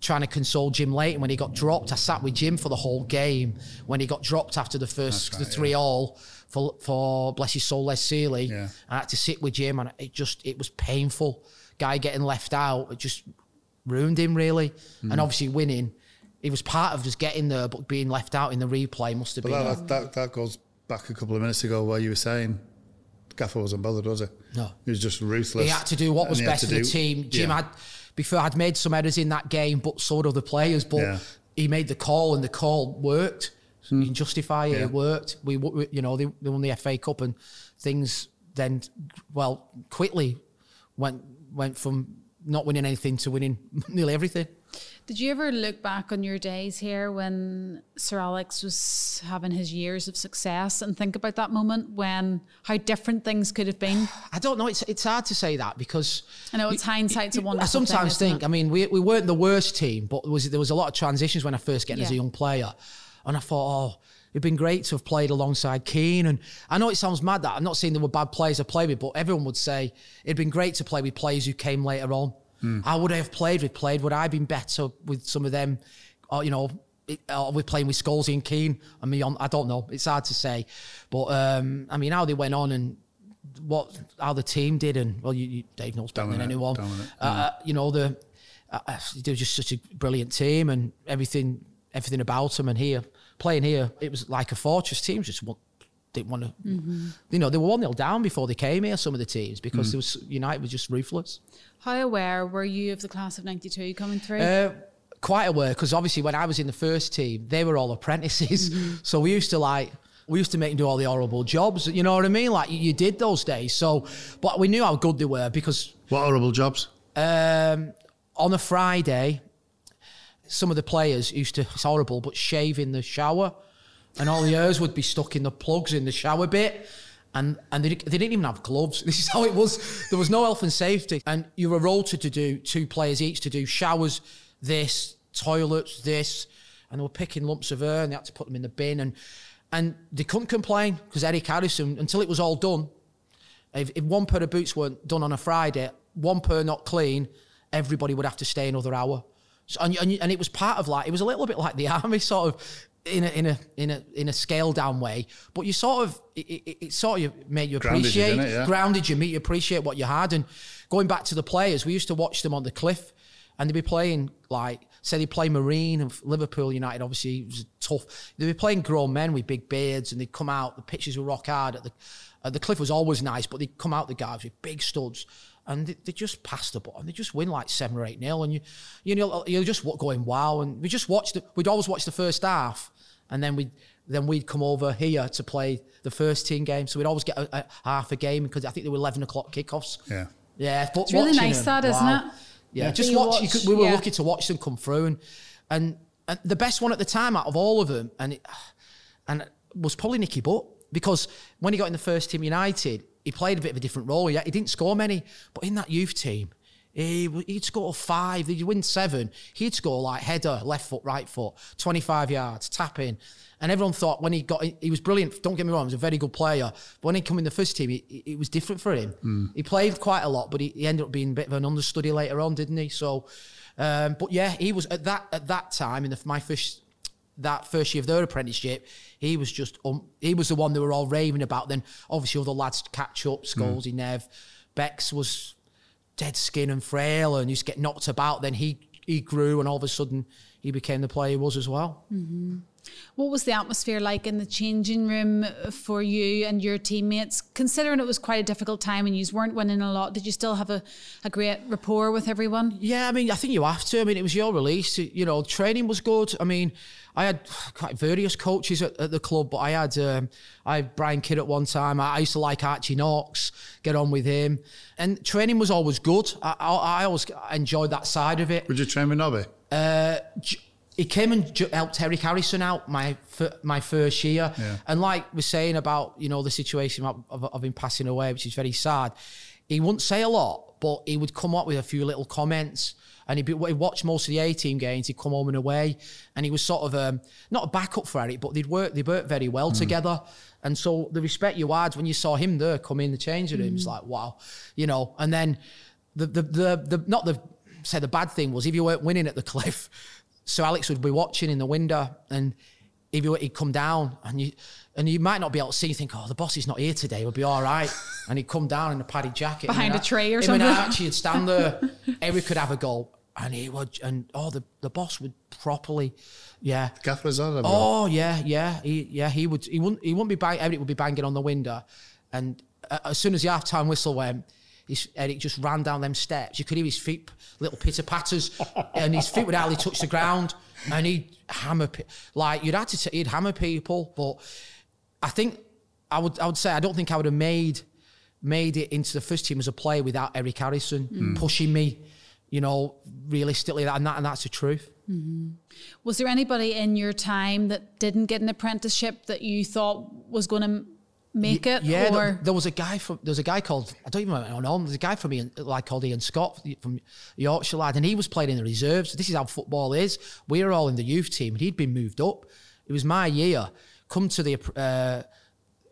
trying to console Jim Leighton when he got dropped. I sat with Jim for the whole game when he got dropped after the first right, the three all for for bless his soul Les Sealey. Yeah. I had to sit with Jim, and it just it was painful. Guy getting left out, it just ruined him really. Mm. And obviously winning, he was part of just getting there, but being left out in the replay must have But been. that, that that goes back a couple of minutes ago where you were saying Gaffer wasn't bothered, was he? No. he was just ruthless. he had to do what was best for the team. Jim yeah. had before I'd made some errors in that game, but so did other players. But Yeah. he made the call, and the call worked. Hmm. So You can justify it. Yeah. It worked. We, we you know, they, they won the FA Cup, and things then, well, quickly went went from not winning anything to winning nearly everything. Did you ever look back on your days here when Sir Alex was having his years of success and think about that moment when how different things could have been? I don't know. It's it's hard to say that because I know it's hindsight's a I wonderful sometimes thing, think. I mean, we we weren't the worst team, but there was there was a lot of transitions when I first get in as a young player, and I thought, oh, it'd been great to have played alongside Keane. And I know it sounds mad that I'm not saying there were bad players I played with, but everyone would say it'd been great to play with players who came later on. Hmm. How would I have played with? Played would I have been better with some of them? Or you know, it, uh, we're playing with Scholesy and Keane I mean. I don't know. It's hard to say, but um, I mean, how they went on and what how the team did, and well, you, you Dave knows better than anyone. dominant, Uh, you know the uh, uh, they were just such a brilliant team and everything everything about them. And here playing here, it was like a fortress. team. just didn't want to. You know, they were one 0 down before they came here. Some of the teams because there was United was just ruthless. How aware were you of the class of 92 coming through? Uh, quite aware because obviously when I was in the first team, they were all apprentices. So we used to like we used to make them do all the horrible jobs. You know what I mean? Like you, you did those days. So, but we knew how good they were because What horrible jobs? um, on a Friday, some of the players used to, it's horrible, but shave in the shower and all the hairs would be stuck in the plugs in the shower bit. And, and they, they didn't even have gloves. This is how it was. There was no health and safety. And you were rotated to do two players each to do showers, this, toilets, this. And they were picking lumps of hair and they had to put them in the bin. And, and they couldn't complain because Eric Harrison, until it was all done, if, if one pair of boots weren't done on a Friday, one pair not clean, everybody would have to stay another hour. So, and, and, and it was part of like it was a little bit like the army, sort of in a in a in a in a scale down way. But you sort of it, it, it sort of made you Grounded you, appreciate? Yeah. grounded you, made you appreciate what you had. And going back to the players, we used to watch them on the cliff, and they'd be playing like say they play Marine and Liverpool United. Obviously, it was tough. They'd be playing grown men with big beards, and they'd come out. The pitches were rock hard. At the uh, the cliff was always nice, but they'd come out the guys with big studs. And they, they just pass the ball, and they just win like seven or eight nil, and you, you know, you're just going wow. And we just watched. The, we'd always watch the first half, and then we then we'd come over here to play the first team game. So we'd always get a, a half a game because I think they were eleven o'clock kickoffs. Yeah. Yeah, but It's really watching nice them, that, isn't it? Yeah, That just watch. watch, could, we were yeah. lucky to watch them come through, and and, and the best one at the time out of all of them, and it, and it was probably Nicky Butt because when he got in the first team United, he played a bit of a different role. Yeah, he didn't score many, but in that youth team. He, he'd score five, He'd win seven. He'd score like header, left foot, right foot, 25 yards, tap in. And everyone thought when he got, he was brilliant. Don't get me wrong, he was a very good player. But when he came in the first team, it, it was different for him. He played quite a lot, but he, he ended up being a bit of an understudy later on, didn't he? So, um, but yeah, he was at that at that time in the, my first that first year of their apprenticeship, he was just um, he was the one they were all raving about. Then obviously other lads catch up, Scholesy, Nev, Bex was dead skin and frail and used to get knocked about. Then he he grew and all of a sudden he became the player he was as well. Mm-hmm. What was the atmosphere like in the changing room for you and your teammates? Considering it was quite a difficult time and you weren't winning a lot, did you still have a, a great rapport with everyone? Yeah, I mean, I think you have to. I mean, it was your release. You know, training was good. I mean, I had various coaches at, at the club, but I had um, I had Brian Kidd at one time. I, I used to like Archie Knox, get on with him, and training was always good. I, I, I always enjoyed that side of it. Would you train with Nobby? J- he came and helped Eric Harrison out my my first year, Yeah. and like we're saying about you know the situation of, of, of him passing away, which is very sad. He wouldn't say a lot, but he would come up with a few little comments, and he'd, be, he'd watch most of the A team games. He'd come home and away, and he was sort of um, not a backup for Eric, but they'd work they worked very well together. And so the respect you had when you saw him there come in the changing room, it's like wow, you know. And then the the the, the not the say the bad thing was if you weren't winning at the cliff, so Alex would be watching in the window and if you he'd come down and you and you might not be able to see, you think, oh, the boss is not here today, we'll be all right. and he'd come down in a padded jacket. Behind a tree or him something. And Archie would stand there, Eric could have a goal. And he would, and oh, the, the boss would properly, yeah. Gaffer's on. Oh yeah, yeah, he, yeah. He would, he wouldn't, he wouldn't be bang. Eric would be banging on the window, and uh, as soon as the half time whistle went, his, Eric just ran down them steps. You could hear his feet, little pitter patters, and his feet would hardly touch the ground, and he'd hammer pe- like you'd had to. T- he'd hammer people, but I think I would, I would say I don't think I would have made made it into the first team as a player without Eric Harrison pushing me. You know, realistically, and that and that's the truth. Was there anybody in your time that didn't get an apprenticeship that you thought was going to make it? Yeah, or there, there was a guy from there was a guy called I don't even know. There's a guy from Ian, like called Ian Scott from Yorkshire lad, and he was playing in the reserves. This is how football is. We were all in the youth team, and he'd been moved up. It was my year. Come to the. Uh,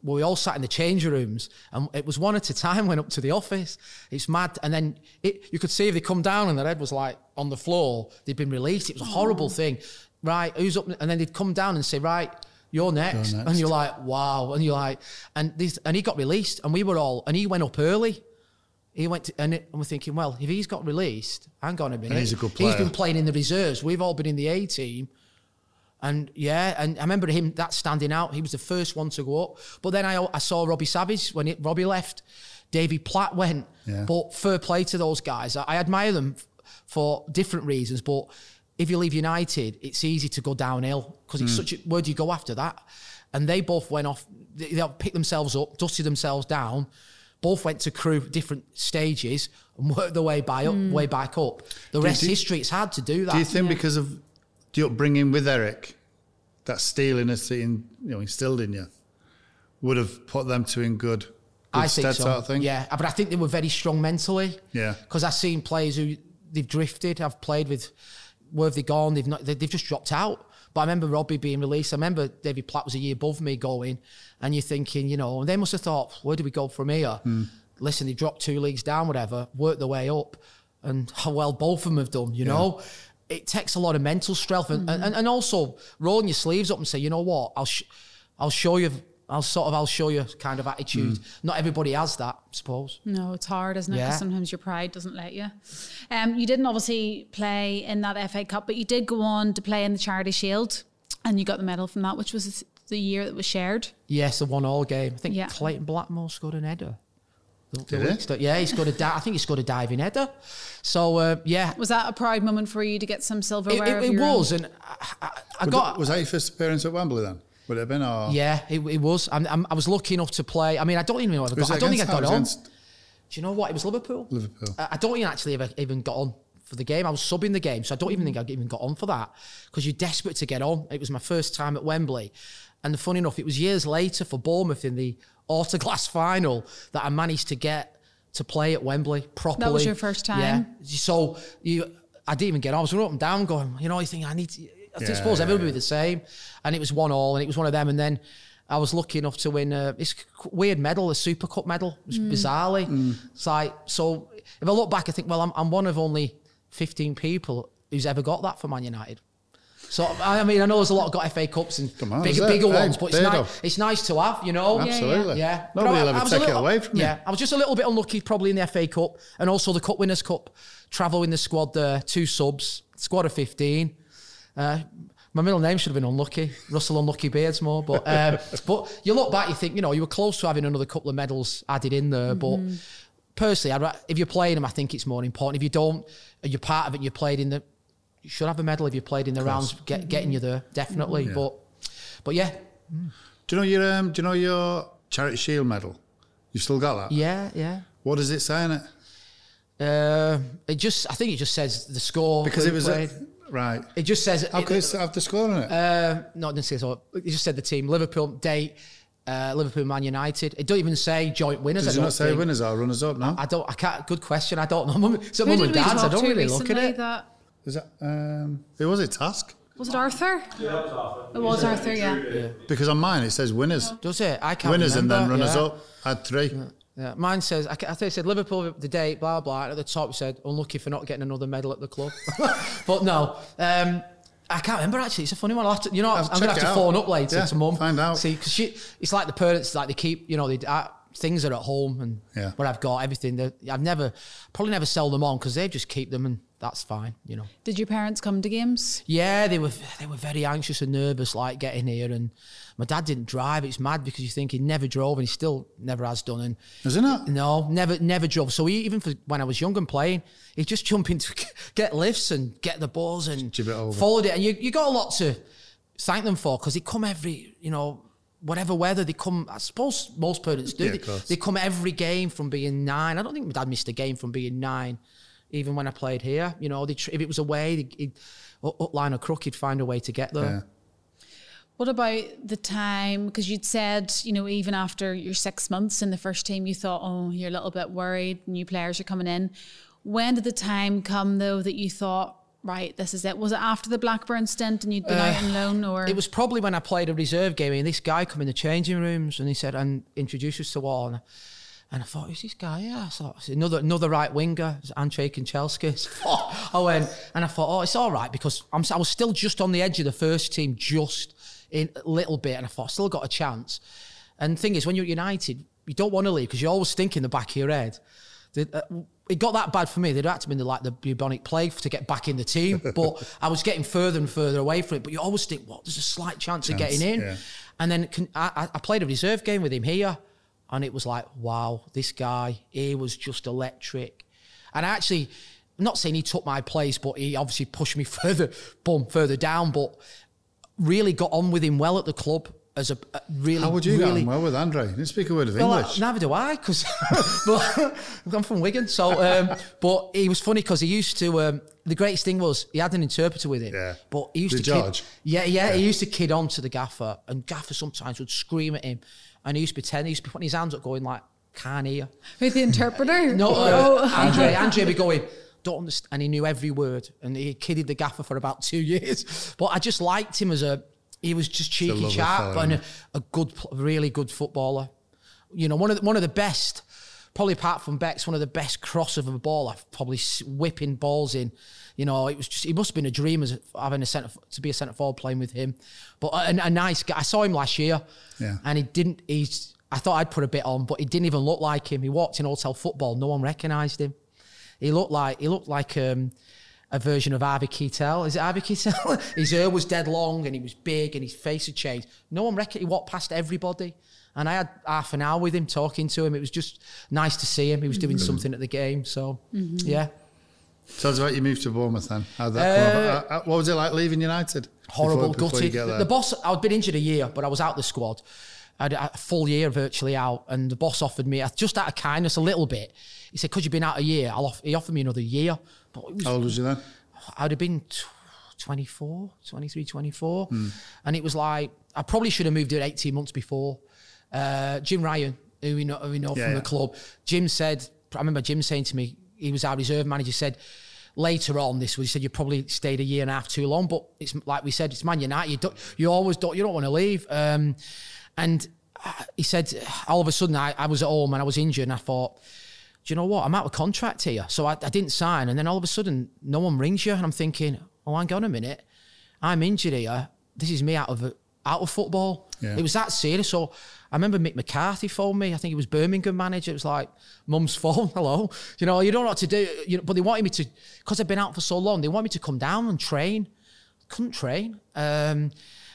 we all sat in the change rooms, and it was one at a time. Went up to the office. It's mad, and then it, you could see if they come down, and their head was like on the floor. They'd been released. It was a horrible oh. thing. right, who's up? And then they'd come down and say, right, you're next. next. And you're like, wow. And you're like, and this, and he got released, and we were all, and he went up early. He went to, and, it, and we're thinking, well, if he's got released, hang on a minute. he's a good He's player. been playing in the reserves. We've all been in the A team. And yeah, and I remember him that standing out. He was the first one to go up. But then I, I saw Robbie Savage when it, Robbie left. Davy Platt went. Yeah. But fair play to those guys. I, I admire them f- for different reasons. But if you leave United, it's easy to go downhill because it's hmm. such a where do you go after that? And they both went off. They, they picked themselves up, dusted themselves down. Both went to Crewe different stages and worked their way by up, hmm. way back up. The rest do- history. It's hard to do that. Do you think because of the upbringing with Eric, that steeliness that in, you know instilled in you, would have put them two in good, good I think so. sort of thing? Yeah, but I think they were very strong mentally. Yeah. Because I've seen players who they've drifted. I've played with where have they gone? They've not. They, they've just dropped out. But I remember Robbie being released. I remember David Platt was a year above me going, and you're thinking, you know, and they must have thought, where do we go from here? Hmm. Listen, they dropped two leagues down, whatever, worked their way up, and how well both of them have done. You know, it takes a lot of mental strength, and, and, and also rolling your sleeves up and say, you know what, I'll sh- I'll show you. I'll sort of I'll show you kind of attitude. Not everybody has that, I suppose. No, it's hard, isn't it? Yeah. Because sometimes your pride doesn't let you. Um, you didn't obviously play in that FA Cup, but you did go on to play in the Charity Shield, and you got the medal from that, which was the year that was shared. Yes, the one all game. I think Yeah. Clayton Blackmore scored an header. The- the Did he? Yeah, he scored a. Di- I think he scored a diving header. So uh, yeah, Was that a pride moment for you to get some it, silverware? it, of it your own? was, and I, I, I got. that, was that your first appearance at Wembley then? Would it have been? Or yeah, it, it was. I'm, I'm, I was lucky enough to play. I mean, I don't even know. If I, Was got, I don't think I against- got it on. Do you know what? It was Liverpool. Liverpool. I I don't even actually ever even got on for the game. I was subbing the game, so I don't even think I even got on for that because you're desperate to get on. It was my first time at Wembley, and funny enough, it was years later for Bournemouth in the Autoglass final that I managed to get to play at Wembley properly. That was your first time? Yeah. So you, I didn't even get on. I was running up and down, going, you know, you think I need. To, I Yeah, suppose yeah, everybody yeah. would be the same, and it was one all, and it was one of them, and then. I was lucky enough to win uh, this weird medal, a Super Cup medal, it was bizarrely. Mm. It's like, so if I look back, I think, well, I'm, I'm one of only 15 people who's ever got that for Man United. So, I I mean, I know there's a lot of got FA Cups and on, bigger, bigger Hey, ones, but it's, there you ni- go. it's nice to have, you know? Absolutely. Yeah. But Nobody I- will ever was a it little- away from you. Yeah, I was just a little bit unlucky probably in the FA Cup and also the Cup Winners' Cup. Travel in the squad there, two subs, squad of 15. Uh, my middle name should have been unlucky, Russell Unlucky Beardsmore. But um, but you look back, you think you know you were close to having another couple of medals added in there. But personally, I'd, if you're playing them, I think it's more important. If you don't, you're part of it, and you played in the, you should have a medal if you played in the rounds, get, getting you there definitely. But but yeah, Do you know your um, Do you know your Charity Shield medal? You still got that? yeah, yeah. What does it say in it? Uh, it just, I think it just says the score Because it was a, right. It just says. How it- could it have the score in it? Uh, no, it didn't say so. It just said the team: Liverpool date, uh, Liverpool, Man United. It don't even say joint winners. Does I it don't say think. winners or runners up? No. I don't. I can't. Good question. I don't know. Mum, it's at mum and we dad's. I don't really look at recently it. That, Is that um? Who was it? Task. was it Arthur? Yeah, it was Arthur, yeah. Because on mine it says winners, Does it? I can't. winners, and then runners Yeah. up. I had three. Yeah, mine says I, I think it said Liverpool the date, blah blah. And at the top it said unlucky for not getting another medal at the club. but no, um, I can't remember actually. It's a funny one. I'll have to, you know, I'll I'm gonna have to out. phone up later Yeah, to mum. find out. See, because she, it's like the parents like they keep, you know, they uh, things are at home and Yeah. what I've got, everything. I've never probably never sell them on because they just keep them and that's fine, you know. Did your parents come to games? Yeah, they were they were very anxious and nervous, like getting here. And my dad didn't drive. It's mad because you think he never drove, and he still never has done. And Isn't it? no, never never drove. So he, even for when I was young and playing, he'd just jump into get lifts and get the balls and Jib it over. followed it. And you you got a lot to thank them for because they come every you know. Whatever weather they come, I suppose most parents do. Yeah, they, they come every game from being nine. I don't think my dad missed a game from being nine, even when I played here. You know, they, tr- if it was away, he'd, he'd, up up line or crook, he'd find a way to get there. Yeah. What about the time? Because you'd said, you know, even after your six months in the first team, you thought, oh, you're a little bit worried, new players are coming in. When did the time come, though, that you thought, right, this is it? Was it after the Blackburn stint and you'd been out on uh, loan? or It was probably when I played a reserve game and this guy come in the changing rooms and he said, and introduced us to all. And And I thought, who's this guy? Yeah, I thought another another right winger, Andrei Kanchelskis. I went and I thought, oh, it's all right because I'm, I was still just on the edge of the first team, just in a little bit, and I thought I still got a chance. And the thing is, when you're at United, you don't want to leave because you're always think in the back of your head. that, uh, it got that bad for me. They'd had to been the, like the bubonic plague to get back in the team, but I was getting further and further away from it. But you always think, what? There's a slight chance, of getting in. yeah. And then I, I played a reserve game with him here, and it was like, wow, this guy, he was just electric. And I actually, I'm not saying he took my place, but he obviously pushed me further, boom, further down. But really got on with him well at the club as a, a really. How would you get on well with Andre? Didn't speak a word of well, English. neither do I, because I'm from Wigan. So, um, but he was funny because he used to. Um, the greatest thing was he had an interpreter with him. Yeah. But he used The to kid- George? yeah, yeah, He used to kid on to the gaffer, and gaffer sometimes would scream at him, and he used to pretend he used to be putting his hands up, going like, "Can't hear." With the interpreter? No, Oh. uh, Andre, Andre be going, don't understand. And he knew every word. And he kidded the gaffer for about two years. But I just liked him as a, he was just cheeky, lovely sharp, and a, a good, really good footballer. You know, one of the, one of the best, probably apart from Beck's, one of the best crossover baller, probably s- whipping balls in. You know, it was just, he must have been a dream as having a centre, to be a centre forward playing with him. But a, a nice guy. I saw him last year Yeah. and he didn't, he's, I thought I'd put a bit on, but he didn't even look like him. He walked in hotel football, no one recognised him. He looked like he looked like um, a version of Harvey Keitel. Is it Harvey Keitel? his hair was dead long and he was big and his face had changed. No one recognised. he walked past everybody. And I had half an hour with him talking to him. It was just nice to see him. He was doing something at the game. So yeah. Tell us about your move to Bournemouth then. How did that come Uh, about? Uh, What was it like leaving United? horrible, before, before gutted. get? The boss, I'd been injured a year, but I was out the squad. I had a full year virtually out, and the boss offered me, just out of kindness, a little bit. He said, "Because you've been out a year, I'll off-, he offered me another year." But was, How old was you then? I'd have been tw- 24, 23, 24. Hmm. And it was like, I probably should have moved it 18 months before. Uh, Jim Ryan, who we know, who we know Yeah, from yeah. the club, Jim said, I remember Jim saying to me, he was our reserve manager, said, later on this was, he said, you probably stayed a year and a half too long, but it's like we said, it's Man United. You, don't, you always don't, you don't want to leave. Um, and uh, he said, all of a sudden I, I was at home and I was injured and I thought, do you know what? I'm out of contract here. So I, I didn't sign. And then all of a sudden, no one rings you. And I'm thinking, oh, hang on a minute. I'm injured here. This is me out of out of football. Yeah. It was that serious. So I remember Mick McCarthy phoned me. I think he was Birmingham manager. It was like, mum's phone, hello. You know, you don't know what to do. You know, but they wanted me to, because I've been out for so long, they want me to come down and train. Couldn't train. Um,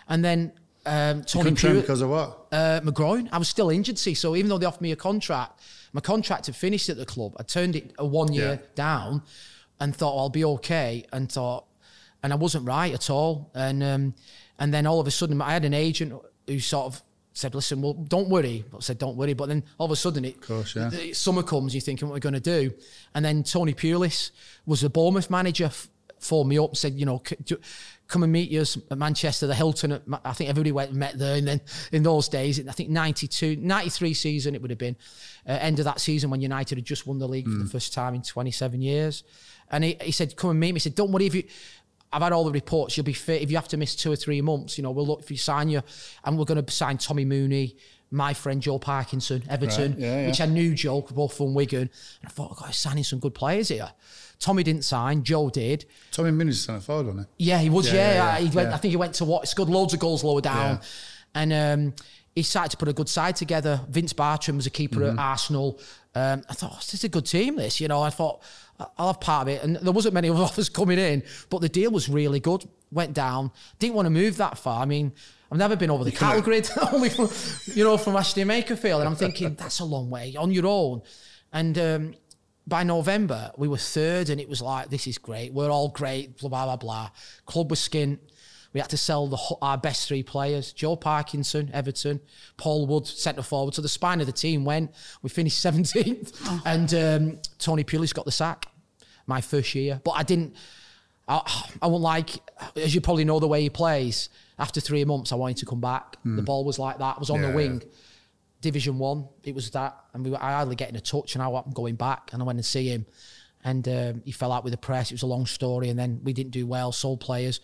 and then um, Tony Couldn't train Pure- because of what? uh, my groin. I was still injured, see. So even though they offered me a contract, my contract had finished at the club. I turned it a one year Yeah. down and thought well, I'll be okay. And thought, and I wasn't right at all. And um, and then all of a sudden, I had an agent who sort of said, "Listen, well, don't worry." I said, "Don't worry." But then all of a sudden, it course, yeah. the summer comes. You're thinking, "What we're going to do?" And then Tony Pulis was the Bournemouth manager. F- phoned me up and said, "You know, c- do- come and meet us at Manchester, the Hilton. At, I think everybody went and met there. And then in those days, I think 92, 93 season, it would have been uh, end of that season when United had just won the league for the first time in 27 years. And he, he said, come and meet me. He said, don't worry if you, I've had all the reports. You'll be fit. If you have to miss two or three months, you know, we'll look if you sign you. And we're going to sign Tommy Mooney, my friend Joe Parkinson, Everton, Right, yeah, yeah. which I knew Joe, both from Wigan. And I thought, oh, God, signing some good players here. Tommy didn't sign. Joe did. Tommy Mooney's centre forward, wasn't Yeah, he was. Yeah, Yeah, he went, yeah. I think he went to what? He scored loads of goals lower down, and um, he started to put a good side together. Vince Bartram was a keeper Mm-hmm. at Arsenal. Um, I thought, oh, this is a good team. This, you know, I thought I'll have part of it, and there wasn't many other offers coming in, but the deal was really good. Went down. Didn't want to move that far. I mean. I've never been over the cattle grid, only from, you know, from Ashton Makerfield. And I'm thinking, that's a long way on your own. And um, by November, we were third, and it was like, this is great. We're all great, blah, blah, blah, blah. Club was skint. We had to sell the, our best three players Joe Parkinson, Everton, Paul Wood, centre forward. So the spine of the team went. We finished 17th, and um, Tony Pulis got the sack my first year. But I didn't, I, I won't like, as you probably know, the way he plays. After three months, I wanted to come back. The ball was like that. I was on Yeah, the yeah. wing. Division One, it was that, and we were I hardly getting a touch, and I I'm going back, and I went and see him, and um, he fell out with the press. It was a long story, and then we didn't do well, sold players,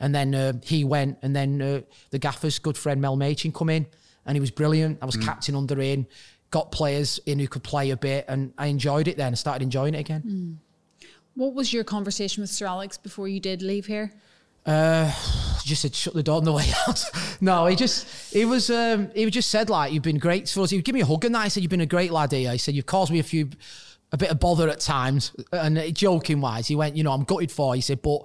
and then uh, he went, and then uh, the gaffer's good friend Mel Machin come in, and he was brilliant. I was captain under him, got players in who could play a bit, and I enjoyed it then. I started enjoying it again. What was your conversation with Sir Alex before you did leave here? He just said shut the door on the way out. no, he just he was um, he just said like you've been great for us. He would give me a hug and that. He said you've been a great lad here. He said you've caused me a few a bit of bother at times. And uh, joking wise, he went, you know, I'm gutted for. You. He said, but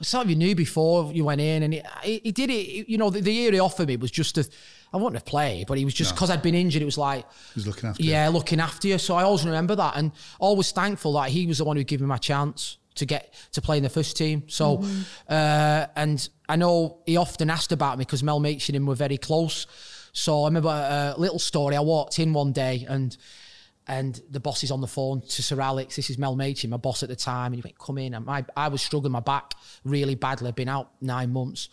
sort of you knew before you went in, and he, he, he did it. You know, the, the year he offered me was just a. I wanted to play, but he was just because I'd been injured. It was like He's looking after you. yeah, looking after you. So I always remember that, and always thankful that he was the one who gave me my chance to get to play in the first team. So, uh, and I know he often asked about me because Mel Machin and him were very close. So I remember a little story. I walked in one day and. And the boss is on the phone to Sir Alex. This is Mel Machin, my boss at the time. And he went, Come in. And my, I was struggling my back really badly. I'd been out nine months,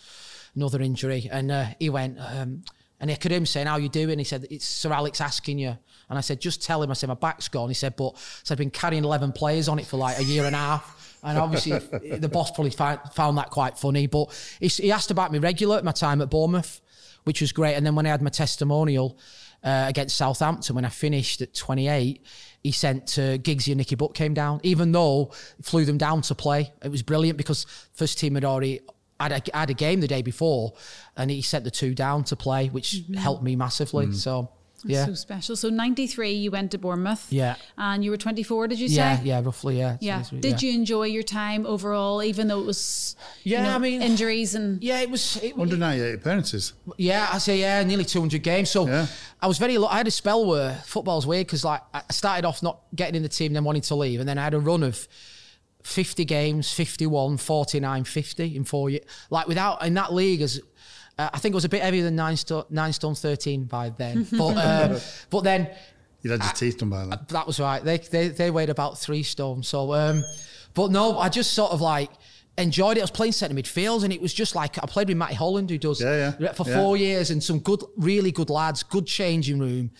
another injury. And uh, he went, um, and I could him saying, How you doing? He said, It's Sir Alex asking you. And I said, Just tell him. I said, My back's gone. He said, But so I've been carrying 11 players on it for like a year and a half. And obviously, the boss probably found, that quite funny. But he, he asked about me regular at my time at Bournemouth, which was great. And then when I had my testimonial uh, against Southampton, when I finished at 28, he sent uh, Giggsy and Nicky Butt came down, even though flew them down to play. It was brilliant because first team had already had a, had a game the day before, and he sent the two down to play, which mm-hmm. helped me massively. Mm. So yeah, So special. So 93, you went to Bournemouth. Yeah. And you were 24, did you say? yeah, yeah, roughly, yeah. Yeah. So, Did you enjoy your time overall, even though it was you Yeah, know, I mean- injuries and Yeah, it was. It, 198 appearances. Yeah, I say yeah, nearly 200 games. So Yeah. I was very. I had a spell where football's weird because like I started off not getting in the team, then wanting to leave, and then I had a run of 50 games, 51, 49, 50 in four years. Like without in that league as. Uh, I think it was a bit heavier than nine, sto- nine stone thirteen by then, but um, but then You'd had your teeth done by then. that was right. They they, they weighed about three stone. So, um, but no, I just sort of like enjoyed it. I was playing centre midfield, and it was just like I played with Matty Holland, who does Yeah, yeah, for yeah. four years, and some good, really good lads, good changing room,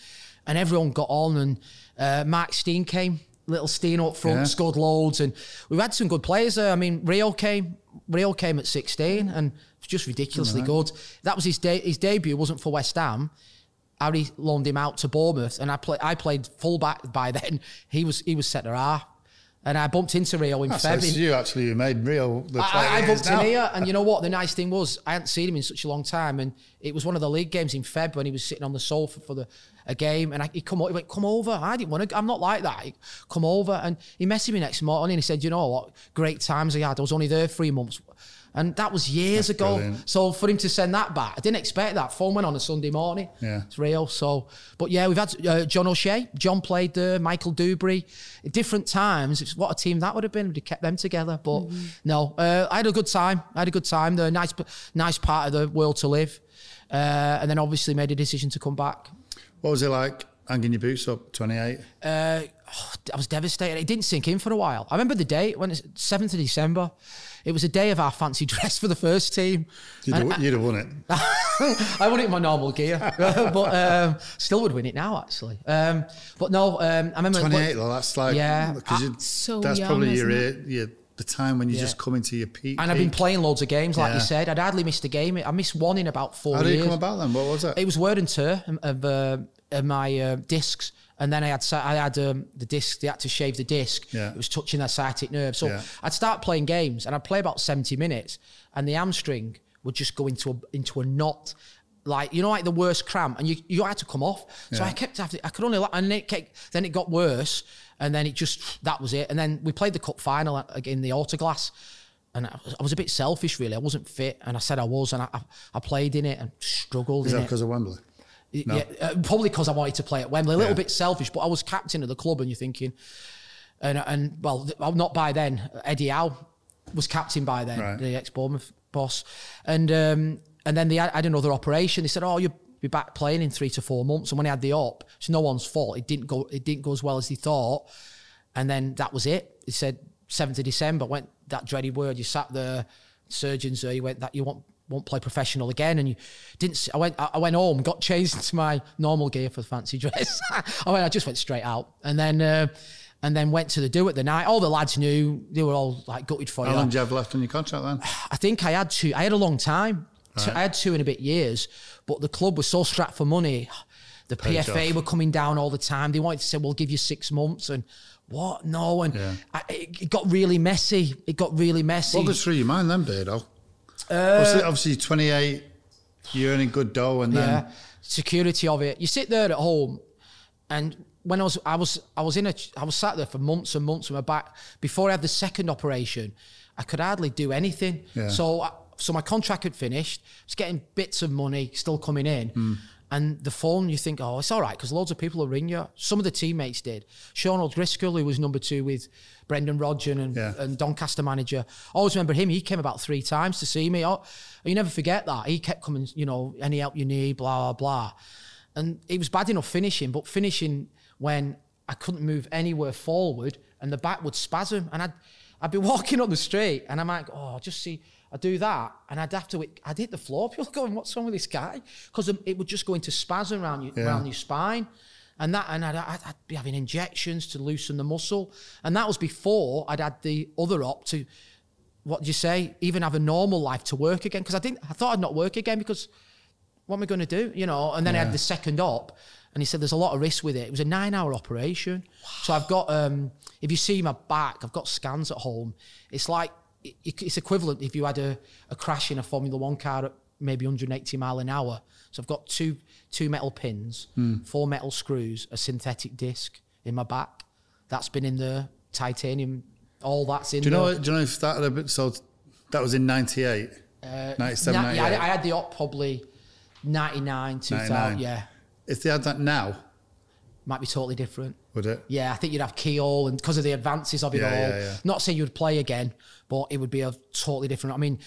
and everyone got on. And uh, Mark Stein came, little Stein up front, Yeah. scored loads, and we've had some good players there. I mean, Rio came, Rio came at sixteen, and was just ridiculously good. That was his day. His debut wasn't for West Ham. Harry loaned him out to Bournemouth, and I play, I played fullback by then. He was he was centre half, and I bumped into Rio in Ah, so Feb. you actually who made Rio the player I, I bumped in now. here, and you know what? The nice thing was I hadn't seen him in such a long time, and it was one of the league games in Feb when he was sitting on the sofa for the a game, and I, he come o- he went, "Come over." I didn't want to. I'm not like that. He, come over, and he messaged me next morning. and He said, "You know what? Great times I had. I was only there three months." And that was years That's ago. brilliant. So for him to send that back, I didn't expect that. Phone went on a Sunday morning. Yeah. It's real. So, but yeah, we've had uh, John O'Shea. John played there. Michael Duberry. At different times. It's what a team that would have been. We'd have kept them together. But no, uh, I had a good time. I had a good time. The nice, nice part of the world to live. Uh, and then obviously made a decision to come back. What was it like hanging your boots up, 28? Uh, oh, I was devastated. It didn't sink in for a while. I remember the day when it's 7th of December. It was a day of our fancy dress for the first team. You'd, have, you'd have won it. I won it in my normal gear, but um, still would win it now, actually. Um, but no, um, I remember 28 though, that's like, Yeah. because you, So that's young, probably your, isn't your, the time when you Yeah. just come into your peak. and I've been playing loads of games, like you said. I'd hardly missed a game. I missed one in about four How did years. it come about then? What was it? It was wear and tear of, uh, of my uh, discs, and then I had I had um, the disc. They had to shave the disc. Yeah. It was touching their sciatic nerve. So Yeah. I'd start playing games, and I'd play about seventy minutes, and the hamstring would just go into a into a knot. Like you know, like the worst cramp, and you you had to come off. So Yeah. I kept having, I could only, and then it, kept, then it got worse, and then it just that was it. And then we played the cup final at- in the autoglass, and I was, I was a bit selfish really. I wasn't fit, and I said I was, and I I, I played in it and struggled Is in that it. because of Wembley? No. Yeah, uh, probably because I wanted to play at Wembley. A little Yeah. bit selfish, but I was captain of the club, and you're thinking, and and well, not by then. Eddie Howe was captain by then, Right. the ex Bournemouth boss, and um, and then they had, had another operation. They said, "Oh, you'll be back playing in three to four months." And when he had the op, it's no one's fault. It didn't go. It didn't go as well as he thought, and then that was it. He said, seventh of December went that dreaded word. You sat there, surgeons there. You went that you won't won't play professional again, and you didn't. s- I went. I went home, got changed into my normal gear for the fancy dress. I went. I just went straight out, and then. Uh, and then went to the do it the night. All the lads knew they were all like gutted for How you. long do you have left on your contract then? I think I had two. I had a long time. Right. I had two and a bit years, but the club was so strapped for money. the PFA off. were coming down all the time. They wanted to say, "We'll give you six months," and what? No, and Yeah. I, it, got really messy. It got really messy. What goes through your mind then, Beardo? Uh, obviously, obviously, 28, you're earning good dough, and then yeah, security of it. You sit there at home, and when I was, I was, I was in a, I was sat there for months and months with my back. Before I had the second operation, I could hardly do anything. Yeah. So, I, so my contract had finished. I was getting bits of money still coming in. Hmm. And the phone, you think, oh, it's all right, because loads of people will ring you. Some of the teammates did. Sean O'Driscoll, who was number two with Brendan Rodgers and, Yeah. and Doncaster manager. I always remember him. He came about three times to see me. Oh, you never forget that. He kept coming, you know, any help you need, blah, blah, blah. And it was bad enough finishing, but finishing when I couldn't move anywhere forward and the back would spasm. And I'd, I'd be walking on the street and I might go, oh, just see, I do that. And I'd have to, I'd hit the floor. People going, what's wrong with this guy? Because it would just go into spasm around, you, Yeah. around your spine. And that, and I'd, I'd, I'd be having injections to loosen the muscle. And that was before I'd had the other op to, what do you say, even have a normal life to work again. Because I didn't, I thought I'd not work again because what am I going to do? You know, and then I had the second op, and he said there's a lot of risk with it. It was a nine-hour operation, so I've got. Um, if you see my back, I've got scans at home. It's like it's equivalent if you had a, a crash in a Formula One car at maybe 180 mile an hour. So I've got two two metal pins, Hmm. four metal screws, a synthetic disc in my back. That's been in the titanium. All that's in. do you know? Do you know if that had a bit? So that was in 98, 97, Na- yeah, I, I had the op probably 99, 2000. 99. Yeah, if they had that now, might be totally different. would it? Yeah, I think you'd have keyhole and because of the advances of it Yeah, all. yeah, yeah. Not saying you'd play again, but it would be a totally different. I mean,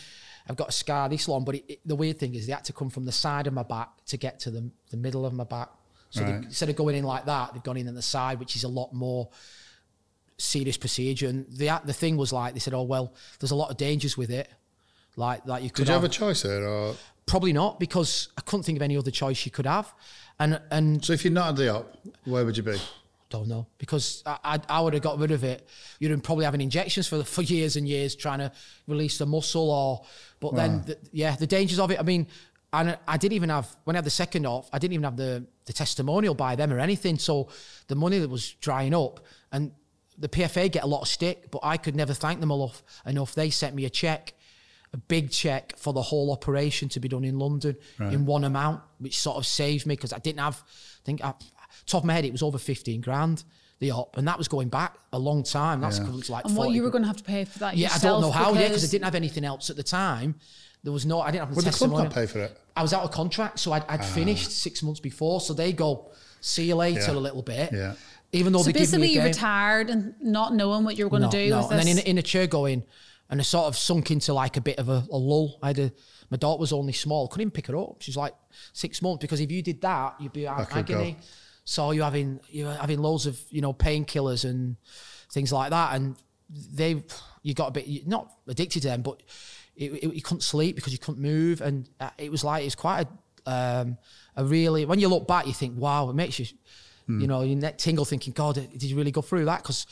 I've got a scar this long, but it, it- the weird thing is they had to come from the side of my back to get to the, the middle of my back. So they- instead of going in like that, they've gone in on the side, which is a lot more serious procedure. And the the thing was like they said, oh well, there's a lot of dangers with it. Like like you could Did you have a choice there, or probably not because I couldn't think of any other choice you could have, and and so if you'd not had the op, where would you be? don't know because I, I, I would have got rid of it. You'd have probably having injections for for years and years trying to release the muscle or. But then, the, yeah, the dangers of it. I mean, and I didn't even have when I had the second off. I didn't even have the the testimonial by them or anything. So the money that was drying up and. The PFA get a lot of stick, but I could never thank them enough. Enough. They sent me a check, a big check for the whole operation to be done in London in one amount, which sort of saved me because I didn't have. I think I, top of my head, it was over fifteen grand the op, and that was going back a long time. That's Yeah. like And what you were going to have to pay for that Yeah, I don't know how. Yeah, because because- I didn't have anything else at the time. There was no. I didn't have the Would the club not pay for it? I was out of contract, so I'd, I'd ah. finished six months before. So they go, see you later Yeah. a little bit. Yeah. Even though So they give me basically, a you retired and not knowing what you were going to do. No, with and then in, in a chair going, and I sort of sunk into like a bit of a, a lull. I had a, my daughter was only small, couldn't even pick her up. She's like six months because if you did that, you'd be out agony. go. So you're having you're having loads of you know painkillers and things like that, and they you got a bit not addicted to them, but it, it, you couldn't sleep because you couldn't move, and uh, it was like it's quite a um, a really when you look back, you think wow, it makes you Hmm. you know your neck tingle, thinking God, did you really go through that? Because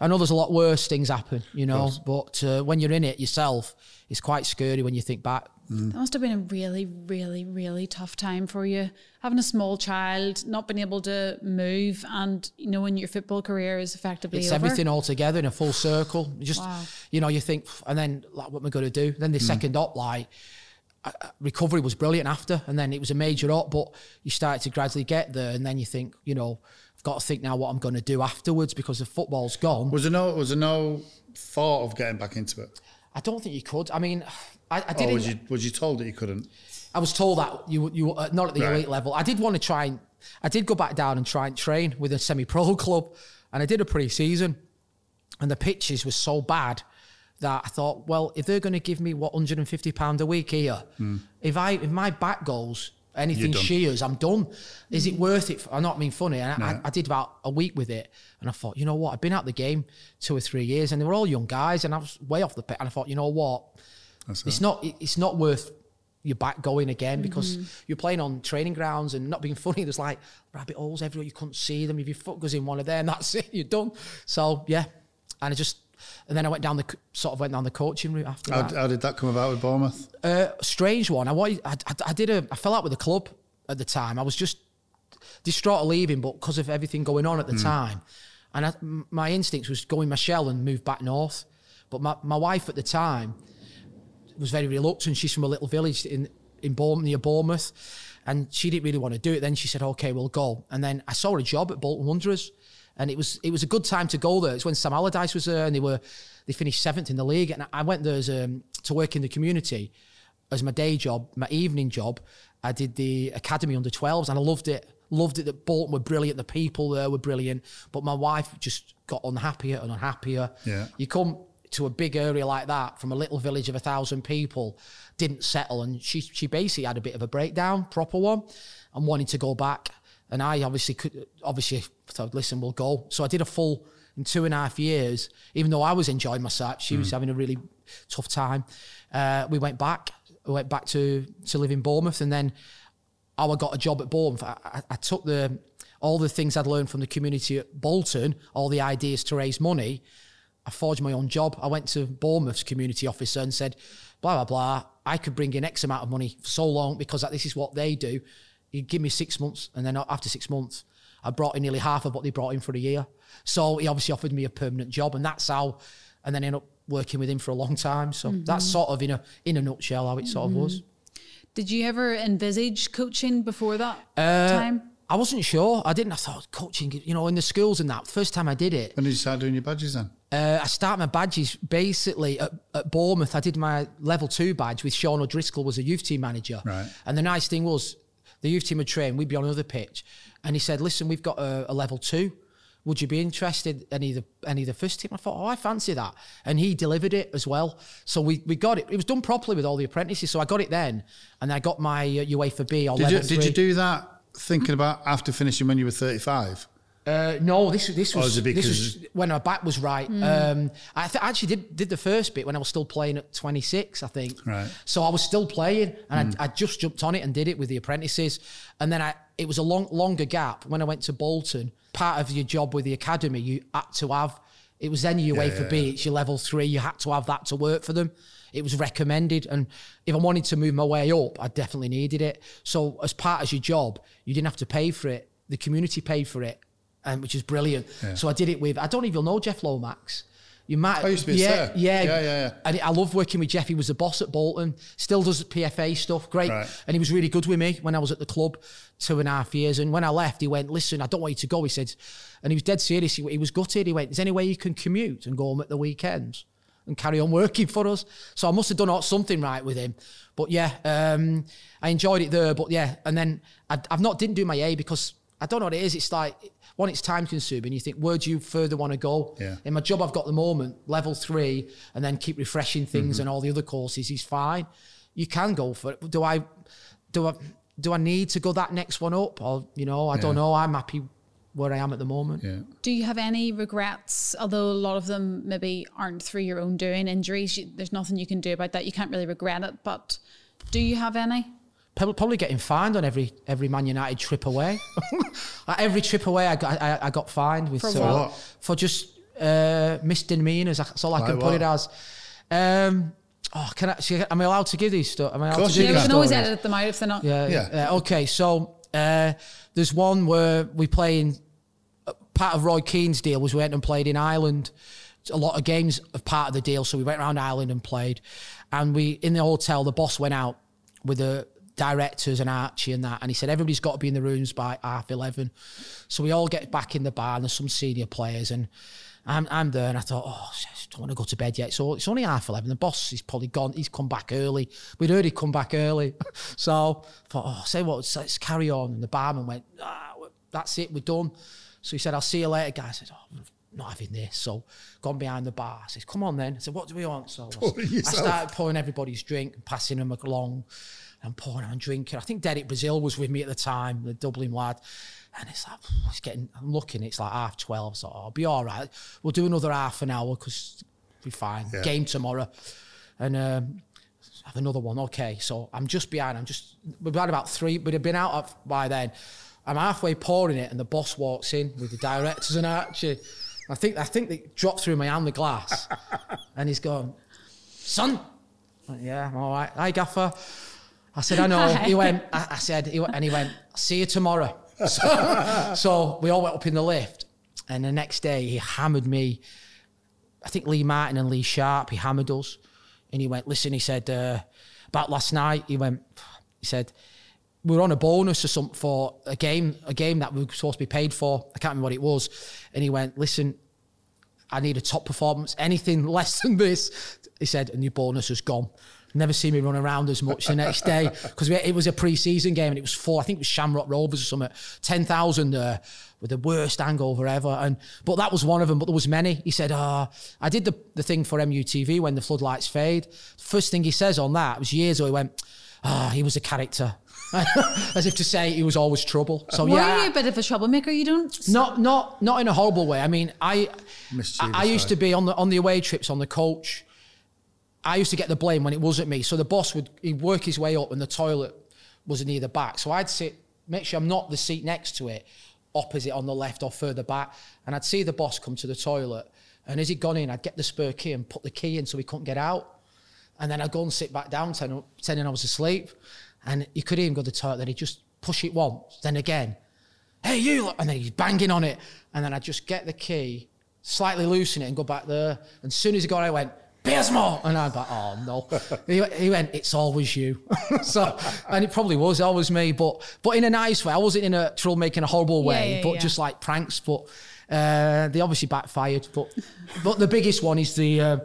I know there's a lot worse things happen, you know, but uh, when you're in it yourself, it's quite scary when you think back. That must have been a really, really, really tough time for you. Having a small child, not being able to move, and knowing your football career is effectively It's over. everything all together in a full circle. You just, Wow. you know, you think, and then like, what am I going to do? Then the second up, like, uh, uh, recovery was brilliant after, and then it was a major up, but you started to gradually get there, and then you think, you know, I've got to think now what I'm going to do afterwards because the football's gone. Was there no? Was there no thought of getting back into it? I don't think you could. I mean, I, I didn't. was you was you told that you couldn't? I was told that you you uh, not at the Right. elite level. I did want to try and I did go back down and try and train with a semi-pro club, and I did a pre-season, and the pitches were so bad that I thought, well, if they're going to give me what 150 pound a week here, if I if my back goes anything done. shears, I'm done. Is it worth it? I'm not being funny. And I, I did about a week with it, and I thought, you know what? I've been out the game two or three years, and they were all young guys, and I was way off the pit. And I thought, you know what? That's it's it. not it's not worth your back going again because Mm-hmm. you're playing on training grounds and not being funny. There's like rabbit holes everywhere. You couldn't see them. If your foot goes in one of them, that's it. You're done. So yeah, and I just and then I went down the sort of went down the coaching route after How, that. how did that come about with Bournemouth? Uh, strange one. I, wanted, I, I, did a I fell out with the club at the time. I was just distraught of leaving, but because of everything going on at the time, and I, my instincts was going my shell and move back north. But my, my wife at the time was very reluctant. She's from a little village in in Bournemouth, near Bournemouth, and she didn't really want to do it. Then she said, "Okay, we'll go." And then I saw a job at Bolton Wanderers, and it was it was a good time to go there. It's when Sam Allardyce was there, and they were they finished seventh in the league, and I went there as, um, to work in the community as my day job, my evening job. I did the academy under 12s, and I loved it. Loved it that Bolton were brilliant, the people there were brilliant, but my wife just got unhappier and unhappier. Yeah. You come to a big area like that from a little village of a thousand people, didn't settle, and she she basically had a bit of a breakdown, proper one, and wanted to go back. And I obviously could obviously thought, listen, we'll go. So I did a full in two and a half years, even though I was enjoying myself, she was having a really tough time. Uh, we went back. We went back to to live in Bournemouth, and then how I got a job at Bournemouth. I, I, I took the all the things I'd learned from the community at Bolton, all the ideas to raise money. I forged my own job. I went to Bournemouth's community officer and said, blah, blah, blah. I could bring in X amount of money for so long because this is what they do. You give me six months. And then after six months, I brought in nearly half of what they brought in for a year. So he obviously offered me a permanent job. And that's how, and then I ended up working with him for a long time. So that's sort of in a, in a nutshell how it sort of was. Did you ever envisage coaching before that Uh, time? I wasn't sure. I didn't. I thought coaching, you know, in the schools and that. First time I did it, When did you start doing your badges then? Uh, I start my badges basically at, at Bournemouth. I did my level two badge with Sean O'Driscoll was a youth team manager. Right. And the nice thing was the youth team would train, we'd be on another pitch. And he said, listen, we've got a, a level two. Would you be interested any of the any of the first team? I thought, oh, I fancy that. And he delivered it as well. So we, we got it. It was done properly with all the apprentices. So I got it then. And I got my uh, UEFA B or Did you, level did you do that thinking about after finishing when you were 35? Uh, no, this this was is it this was when my back was right. Um, I th- actually did did the first bit when I was still playing at 26, I think. Right. So I was still playing, and I, I just jumped on it and did it with the apprentices, and then I it was a long longer gap when I went to Bolton. Part of your job with the academy, you had to have. It was then your UEFA B, it's your level three. You had to have that to work for them. It was recommended, and if I wanted to move my way up, I definitely needed it. So as part of your job, you didn't have to pay for it. The community paid for it um, which is brilliant. So I did it with, I don't even know Jeff Lomax. You might, I used to be yeah, sir. yeah, Yeah, yeah, yeah. And I love working with Jeff. He was the boss at Bolton, still does PFA stuff, great. Right. And he was really good with me when I was at the club two and a half years. And when I left, he went, "Listen, I don't want you to go." He said, and he was dead serious. He, he was gutted. He went, "Is there any way you can commute and go home at the weekends?" And carry on working for us. So I must have done something right with him. But yeah, um, I enjoyed it there. But yeah, and then I, I've not didn't do my A because I don't know what it is. It's like one, it's time consuming. You think, where do you further want to go? Yeah. In my job I've got the moment, level three, and then keep refreshing things Mm-hmm. and all the other courses is fine. You can go for it. Do I do I do I need to go that next one up? Or you know, I don't know. I'm happy where I am at the moment. Yeah. Do you have any regrets? Although a lot of them maybe aren't through your own doing, injuries, you, there's nothing you can do about that. You can't really regret it. But do you have any? Probably, probably getting fined on every every Man United trip away. Like, every trip away, I got I, I got fined with For so- what? for just uh, misdemeanors. That's all I Like can put what? it as. Um, oh, can I? should I- Am I allowed to give these stuff? Am I allowed course to you give Yeah, can. we can always stories? edit them out if they're not. Yeah. Yeah. yeah. okay. So uh, there's one where we play in part of Roy Keane's deal was we went and played in Ireland. A lot of games of part of the deal, so we went around Ireland and played. And we in the hotel, the boss went out with the directors and Archie and that, and he said everybody's got to be in the rooms by half eleven. So we all get back in the bar, and there's some senior players, and I'm I'm there, and I thought, oh, I don't want to go to bed yet. So it's only half eleven. The boss is probably gone. He's come back early. We'd heard he'd come back early, so I thought, oh, say what, let's, carry on. And the barman went, ah, that's it, we're done. So he said, I'll see you later, guys. I said, oh, not having this. So gone behind the bar. I said, come on then. I said, what do we want? So I, I started pouring everybody's drink and passing them along and pouring and drinking. I think Derek Brazil was with me at the time, the Dublin lad. And it's like, it's getting, I'm looking, it's like half 12. So I'll be all right. We'll do another half an hour because we'll be fine. Yeah. Game tomorrow. And um, have another one. Okay, so I'm just behind. I'm just we've had about three. We'd have been out of, by then. I'm halfway pouring it, and the boss walks in with the directors and Archie. I think I think they dropped through my hand the glass, and he's gone, son. Yeah, I'm all right. Hi, gaffer. I said, I know. Hi. He went. I, I said, he went, and he went. See you tomorrow. so, so we all went up in the lift, and the next day he hammered me. I think Lee Martin and Lee Sharpe. He hammered us, and he went, "Listen," he said uh, about last night. He went, he said. We were on a bonus or something for a game, a game that we were supposed to be paid for. I can't remember what it was. And he went, "Listen, I need a top performance. Anything less than this, he said, and your bonus is gone. Never see me run around as much the next day because it was a pre-season game and it was four. I think it was Shamrock Rovers or something. Ten thousand there with the worst hangover ever. And but that was one of them. But there was many. He said, "Ah, I did the the thing for MUTV when the floodlights fade." First thing he says on that was years ago. He went, "Ah, he was a character." As if to say he was always trouble. So Were yeah, you a bit of a troublemaker? You don't. not not not in a horrible way. I mean, I I, I used to be on the on the away trips on the coach. I used to get the blame when it wasn't me. So the boss would he'd work his way up, and the toilet was near the back. So I'd sit, make sure I'm not the seat next to it, opposite on the left or further back, and I'd see the boss come to the toilet. And as he'd gone in, I'd get the spur key and put the key in so he couldn't get out. And then I'd go and sit back down, pretending I was asleep. And you could even go to the toilet. Then he'd just push it once, then again. Hey, you! And then he's banging on it. And then I'd just get the key, slightly loosen it, and go back there. And as soon as he got it, I went, Beardsmore! And I'm like, oh no. he, he went, it's always you. so, and it probably was always me, but but in a nice way. I wasn't in a troublemaking, a horrible way, yeah, but yeah. just like pranks. But uh, they obviously backfired. But but the biggest one is the. Uh,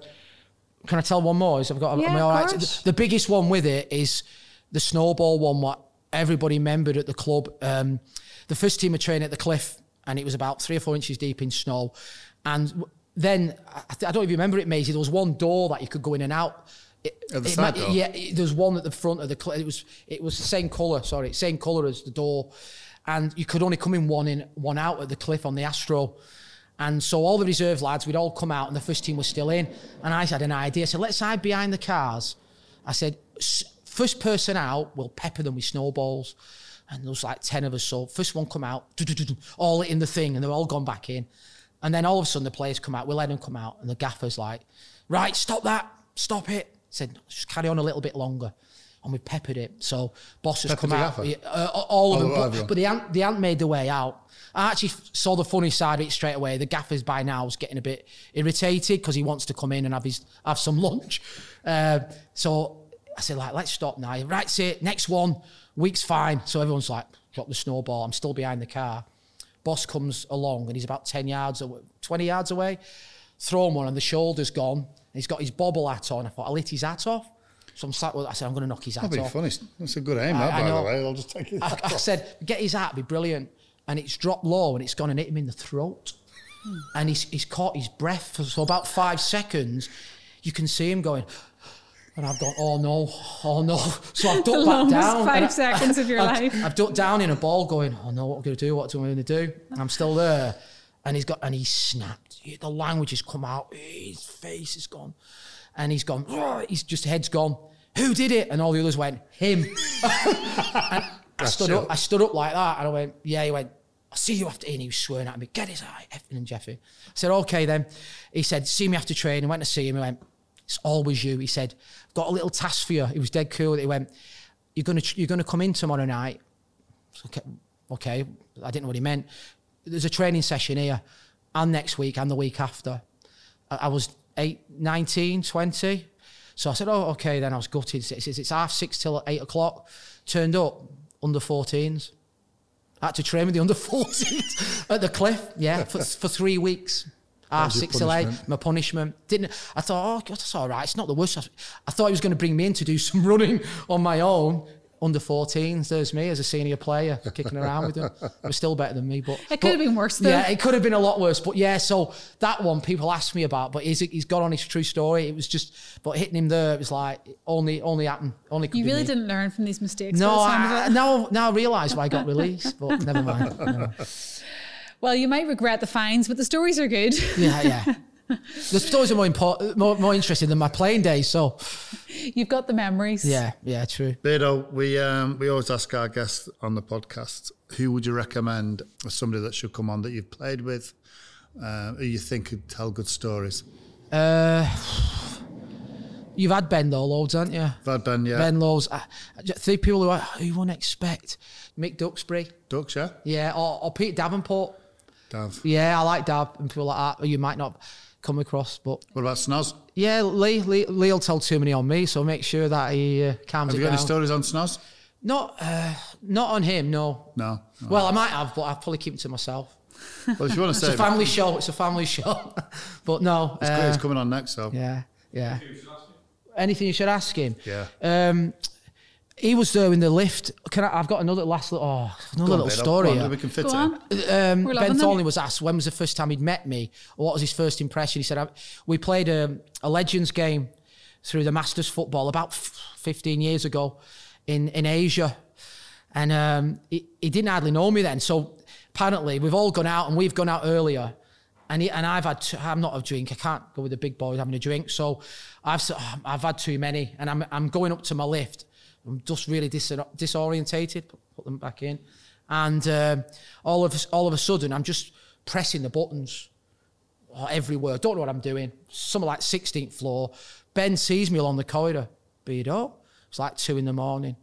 can I tell one more? Is I've got. Yeah, am I all right? The, the biggest one with it is the snowball one. What everybody remembered at the club. Um, the first team were training at the cliff, and it was about three or four inches deep in snow. And w- then I, I don't even remember it, Maysie. There was one door that you could go in and out. It, At the it side might- door? Yeah, it- there was one at the front of the cliff. It was it was the same colour. Sorry, same colour as the door, and you could only come in one in one out at the cliff on the Astro. And so all the reserve lads, we'd all come out, and the first team was still in. And I had an idea. I said, let's hide behind the cars. I said, first person out, we'll pepper them with snowballs. And there was like 10 of us. So first one come out, all in the thing, and they're all gone back in. And then all of a sudden the players come out, we let them come out, and the gaffer's like, right, stop that, stop it. said, just carry on a little bit longer. And we peppered it. So boss has Peppered come out. uh, all of Oh, them. But, but they hadn't, they hadn't made their way out. I actually saw the funny side of it straight away. The gaffer's by now was getting a bit irritated because he wants to come in and have his have some lunch. Uh, so I said, like, let's stop now. Right, it. Next one, week's fine. So everyone's like, drop the snowball. I'm still behind the car. Boss comes along and he's about 10 yards away, 20 yards away. Thrown one and the shoulder's gone. He's got his bobble hat on. I thought, I'll hit his hat off. So I'm sat with, I said, I'm going to knock his hat off. That'd be off. funny. That's a good aim, I- that, I by know. the way. I'll just take it. I, I said, get his hat, be brilliant. And it's dropped low and it's gone and hit him in the throat. Hmm. And he's, he's caught his breath for so about five seconds. You can see him going, and I've gone, oh no, oh no. So I've ducked back longest down. five and I- seconds of your I've, life. I've ducked down in a ball going, oh no, what am I going to do? What am I going to do? And I'm still there. And he's got, and he snapped. The language has come out. His face is gone. And he's gone, "Oh," he's just head's gone. Who did it? And all the others went, him. I stood up. I stood up like that, and I went, "Yeah." He went, "I'll see you after." And he was swearing at me, "Get his eye, effing and Jeffy." I said, "Okay then." He said, "See me after training." Went to see him. He went, "It's always you." He said, "I've got a little task for you." He was dead cool. He went, "You're gonna you're gonna come in tomorrow night." Okay, okay. I didn't know what he meant. There's a training session here, and next week, and the week after. I, I was eight, 19, 20. So I said, oh, okay, then I was gutted. He says, it's half six till eight o'clock. Turned up, under 14s. I had to train with the under 14s at the cliff, yeah, for, for three weeks. Ah, Half was your six till eight, my punishment. Didn't I thought, oh, God, that's all right. It's not the worst. I, I thought he was going to bring me in to do some running on my own. Under 14s, there's me as a senior player kicking around with them. It was still better than me, but It could but- have been worse, though. Yeah, it could have been a lot worse. But yeah, so that one people ask me about, but he's he's got on his true story. It was just, but hitting him there, it was like only only happened. Only could You really me. didn't learn from these mistakes. No, by the sound of I, it. now now I realise why I got released, but never mind. No. Well, you might regret the fines, but the stories are good. Yeah, yeah. The stories are more important, more, more interesting than my playing days. So You've got the memories. yeah, yeah, true. Beardo, we um, we always ask our guests on the podcast who would you recommend as somebody that should come on that you've played with, uh, who you think could tell good stories. Uh, You've had Ben though, loads, haven't you? I've had Ben, yeah. Ben loads. Uh, three people who I, who wouldn't expect. Mick Duxbury, Ducks, yeah. yeah, or, or Pete Davenport. Dav. Yeah, I like Dab and people like that. You might not come across, but What about Snoz? yeah, Lee, Lee, Lee'll tell too many on me, so make sure that he uh, calms Have you got down. any stories on Snoz? Not, uh, not on him, no. No. no. Well, I might have, but I'll probably keep it to myself. Well, if you want to say, It's a family show. It's a family show. but no. it's, uh, it's coming on next, so. yeah, yeah. Anything you should ask him? Yeah. Um, he was there in the lift. Can I, I've got another last little, oh, another little story. go on, here. we can fit Go it on. in. Um, We're ben loving them. Thornley was asked when was the first time he'd met me, or what was his first impression. He said, I, "We played a, a Legends game through the Masters football about f- 15 years ago in in Asia, and um, he, he didn't hardly know me then. So apparently, we've all gone out and we've gone out earlier." And, he, and I've had, t- I'm not a drink. I can't go with the big boys having a drink. So I've, s- I've had too many, and I'm, I'm going up to my lift. I'm just really dis- disorientated. Put, them back in, and um, all of all of a sudden, I'm just pressing the buttons everywhere. Don't know what I'm doing. Something like 16th floor. Ben sees me along the corridor. Beardo. It's like two in the morning.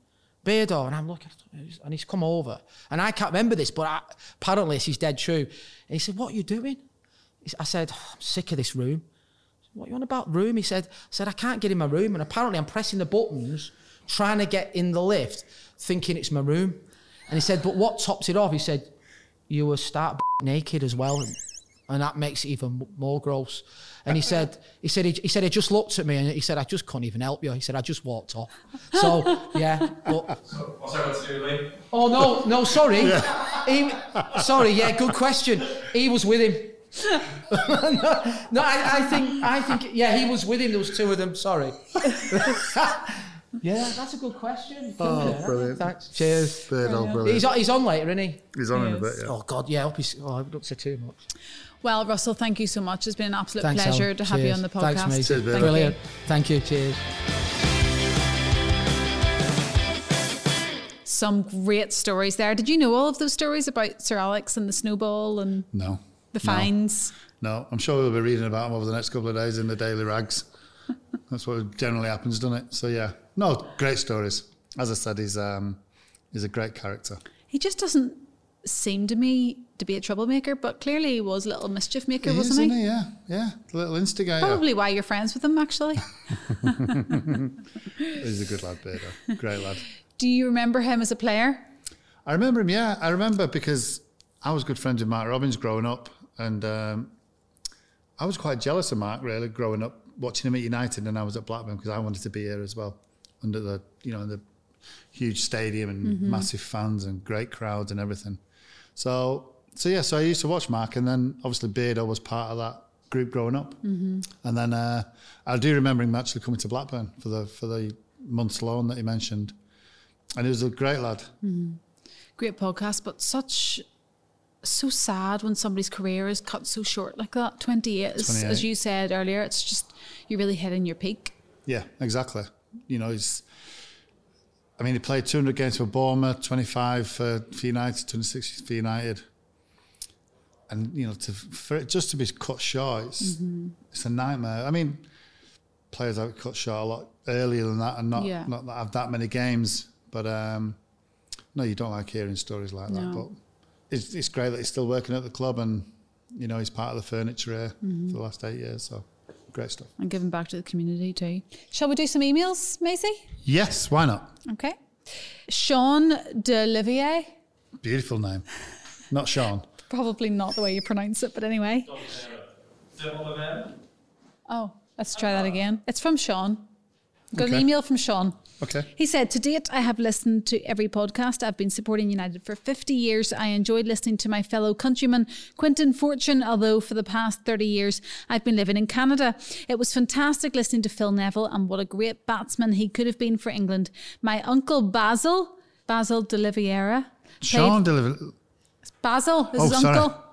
Beardo. And I'm looking, and he's come over. And I can't remember this, but I, apparently this is dead true. And he said, What are you doing? I said, "Oh, I'm sick of this room. What are you on about room? He said, I said, I can't get in my room. And apparently I'm pressing the buttons, trying to get in the lift, thinking it's my room. And he said, but what tops it off? He said, you were start naked as well. And that makes it even more gross. And he said, he said, he, he said, he just looked at me and he said, I just couldn't even help you. He said, I just walked off. So, yeah. But, What's that got to do with Lee? oh, no, no, sorry. He, sorry, yeah, good question. He was with him. no, I, I think, I think, yeah, he was with him. There was two of them. Sorry. Yeah, that's a good question. Oh, brilliant. Thanks. Cheers. Beardo, He's brilliant. on, he's on later, isn't he? He's on in a bit, yeah. Oh God, yeah. I hope he's. Oh, I don't say too much. Well, Russell, thank you so much. It's been an absolute Thanks, pleasure Alan. to have you on the podcast. Thanks, mate. Cheers. Thank Brilliant. you. Thank you. Cheers. Some great stories there. Did you know all of those stories about Sir Alex and the snowball and No. the No. fines? No, I'm sure we'll be reading about him over the next couple of days in the Daily Rags. That's what generally happens, doesn't it? So yeah, no, great stories. As I said, he's um, he's a great character. He just doesn't seem to me to be a troublemaker, but clearly he was a little mischief maker, He wasn't isn't he? he? Yeah, yeah, the little instigator. Probably why you're friends with him, actually. He's a good lad, Beardo. Great lad. Do you remember him as a player? I remember him. Yeah, I remember because I was good friends with Mark Robins growing up, and um, I was quite jealous of Mark really growing up, watching him at United, and I was at Blackburn because I wanted to be here as well, under the you know the huge stadium and mm-hmm. massive fans and great crowds and everything. So so yeah, so I used to watch Mark, and then obviously Beardo was part of that group growing up, mm-hmm. and then uh, I do remember him actually coming to Blackburn for the for the months loan that he mentioned, and he was a great lad. Mm-hmm. Great podcast, but such so sad when somebody's career is cut so short like that. Twenty eight, is, as you said earlier, it's just you're really hitting your peak. Yeah, exactly. You know, he's. I mean, he played 200 games for Bournemouth, 25 for, for United, 26 for United, and you know, to for it just to be cut short, it's it's a nightmare. I mean, players have cut short a lot earlier than that, and not Yeah. not that have that many games. But um, no, you don't like hearing stories like that. But it's it's great that he's still working at the club, and you know, he's part of the furniture here mm-hmm. for the last eight years. So great stuff. And giving back to the community too. Shall we do some emails, Maysie? Yes, why not? Okay. Sean Delivier. Beautiful name. Not Sean. Probably not the way you pronounce it, but anyway. Devil of Heaven? Oh, let's try that again. It's from Sean. Got an email from Sean. Okay. He said, To date, I have listened to every podcast. I've been supporting United for 50 years. I enjoyed listening to my fellow countryman, Quinton Fortune, although for the past 30 years, I've been living in Canada. It was fantastic listening to Phil Neville and what a great batsman he could have been for England. My uncle Basil, Basil D'Oliveira. Sean delivered. Basil is Oh, his sorry. uncle.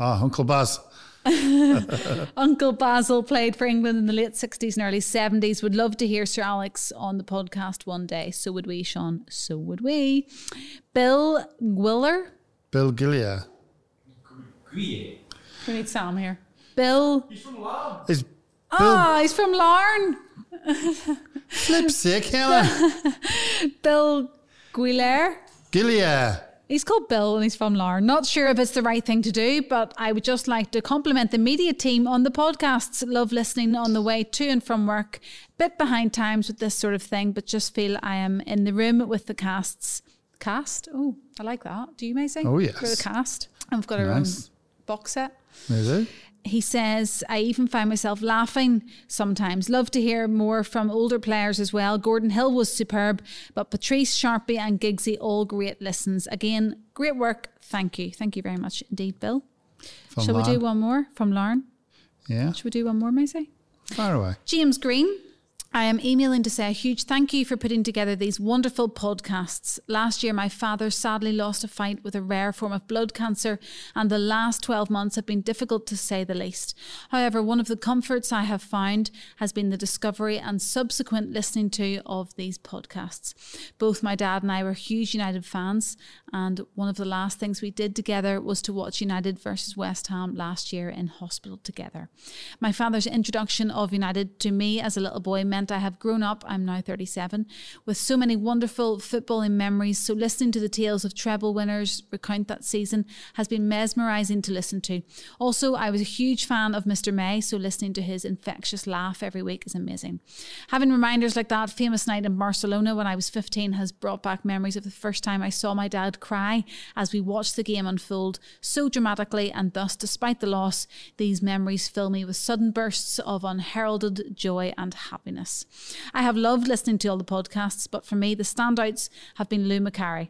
Oh, Uncle Baz. Uncle Basil played for England in the late 60s and early 70s. Would love to hear Sir Alex on the podcast one day. So would we, Sean. So would we. Bill Gwiller. Bill Gillier. We need Sam here. Bill. He's from Lam. Is Ah, he's from Larne. Flip's sake, Hannah. Bill Guilaire. Gilia. He's called Bill and he's from Larne. Not sure if it's the right thing to do, but I would just like to compliment the media team on the podcasts. Love listening on the way to and from work. Bit behind times with this sort of thing, but just feel I am in the room with the casts. Cast? Oh, I like that. Do you, Maysie? Oh, yes. For the cast. And we've got our Nice. own box set. Is it? He says, I even find myself laughing sometimes. Love to hear more from older players as well. Gordon Hill was superb, but Patrice, Sharpie, and Giggsy, all great listens. Again, great work. Thank you. Thank you very much indeed, Bill. From Shall we do one more from Lauren? Yeah. Shall we do one more, Maysie? Far away. James Green. I am emailing to say a huge thank you for putting together these wonderful podcasts. Last year, my father sadly lost a fight with a rare form of blood cancer, and the last 12 months have been difficult to say the least. However, one of the comforts I have found has been the discovery and subsequent listening to of these podcasts. Both my dad and I were huge United fans, and one of the last things we did together was to watch United versus West Ham last year in hospital together. My father's introduction of United to me as a little boy meant I have grown up, I'm now 37, with so many wonderful footballing memories. So listening to the tales of treble winners recount that season has been mesmerising to listen to. Also, I was a huge fan of Mr. May, so listening to his infectious laugh every week is amazing. Having reminders like that famous night in Barcelona when I was 15 has brought back memories of the first time I saw my dad cry as we watched the game unfold so dramatically, and thus, despite the loss, these memories fill me with sudden bursts of unheralded joy and happiness. I have loved listening to all the podcasts, but for me, the standouts have been Lou Macari.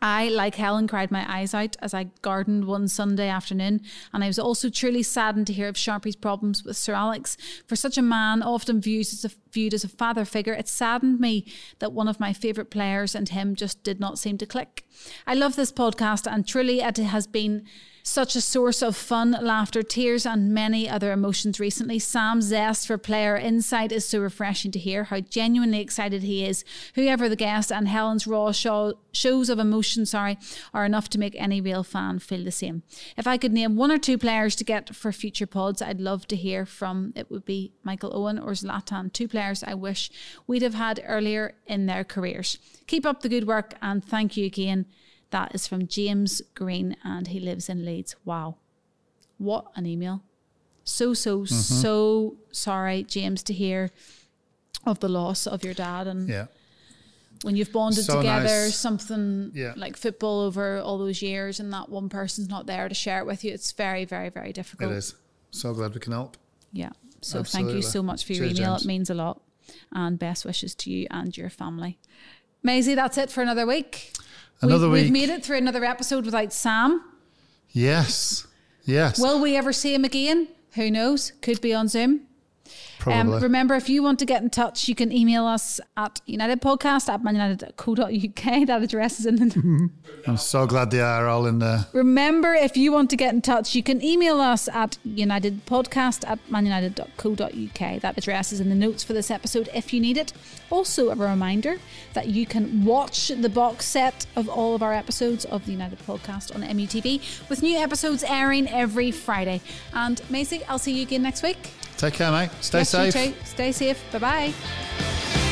I, like Helen, cried my eyes out as I gardened one Sunday afternoon, and I was also truly saddened to hear of Sharpie's problems with Sir Alex. For such a man, often viewed as a, viewed as a father figure, it saddened me that one of my favourite players and him just did not seem to click. I love this podcast, and truly it has been such a source of fun, laughter, tears, and many other emotions recently. Sam's zest for player insight is so refreshing to hear how genuinely excited he is. Whoever the guest and Helen's raw show, shows of emotion, sorry, are enough to make any real fan feel the same. If I could name one or two players to get for future pods, I'd love to hear from. It would be Michael Owen or Zlatan, two players I wish we'd have had earlier in their careers. Keep up the good work, and thank you again. That is from James Green, and he lives in Leeds. Wow. What an email. So, so, mm-hmm. so sorry, James, to hear of the loss of your dad. And Yeah. when you've bonded So together, nice. something Yeah. like football over all those years, and that one person's not there to share it with you, it's very, very, very difficult. is. So glad we can help. Yeah. So thank you so much for your Cheers, email. James. It means a lot. And best wishes to you and your family. Maysie, that's it for another week. Another we've, week. We've made it through another episode without Sam. Yes. Yes. Will we ever see him again? Who knows? Could be on Zoom. Probably. Um, remember, if you want to get in touch, you can email us at unitedpodcast at manunited.co.uk. That address is in the. I'm so glad they are all in there. remember, if you want to get in touch, you can email us at unitedpodcast at manunited.co.uk. That address is in the notes for this episode if you need it. Also, a reminder that you can watch the box set of all of our episodes of the United Podcast on MUTV with new episodes airing every Friday. And Maysie, I'll see you again next week. Take care, mate. Stay yes, safe. Stay safe. Bye bye.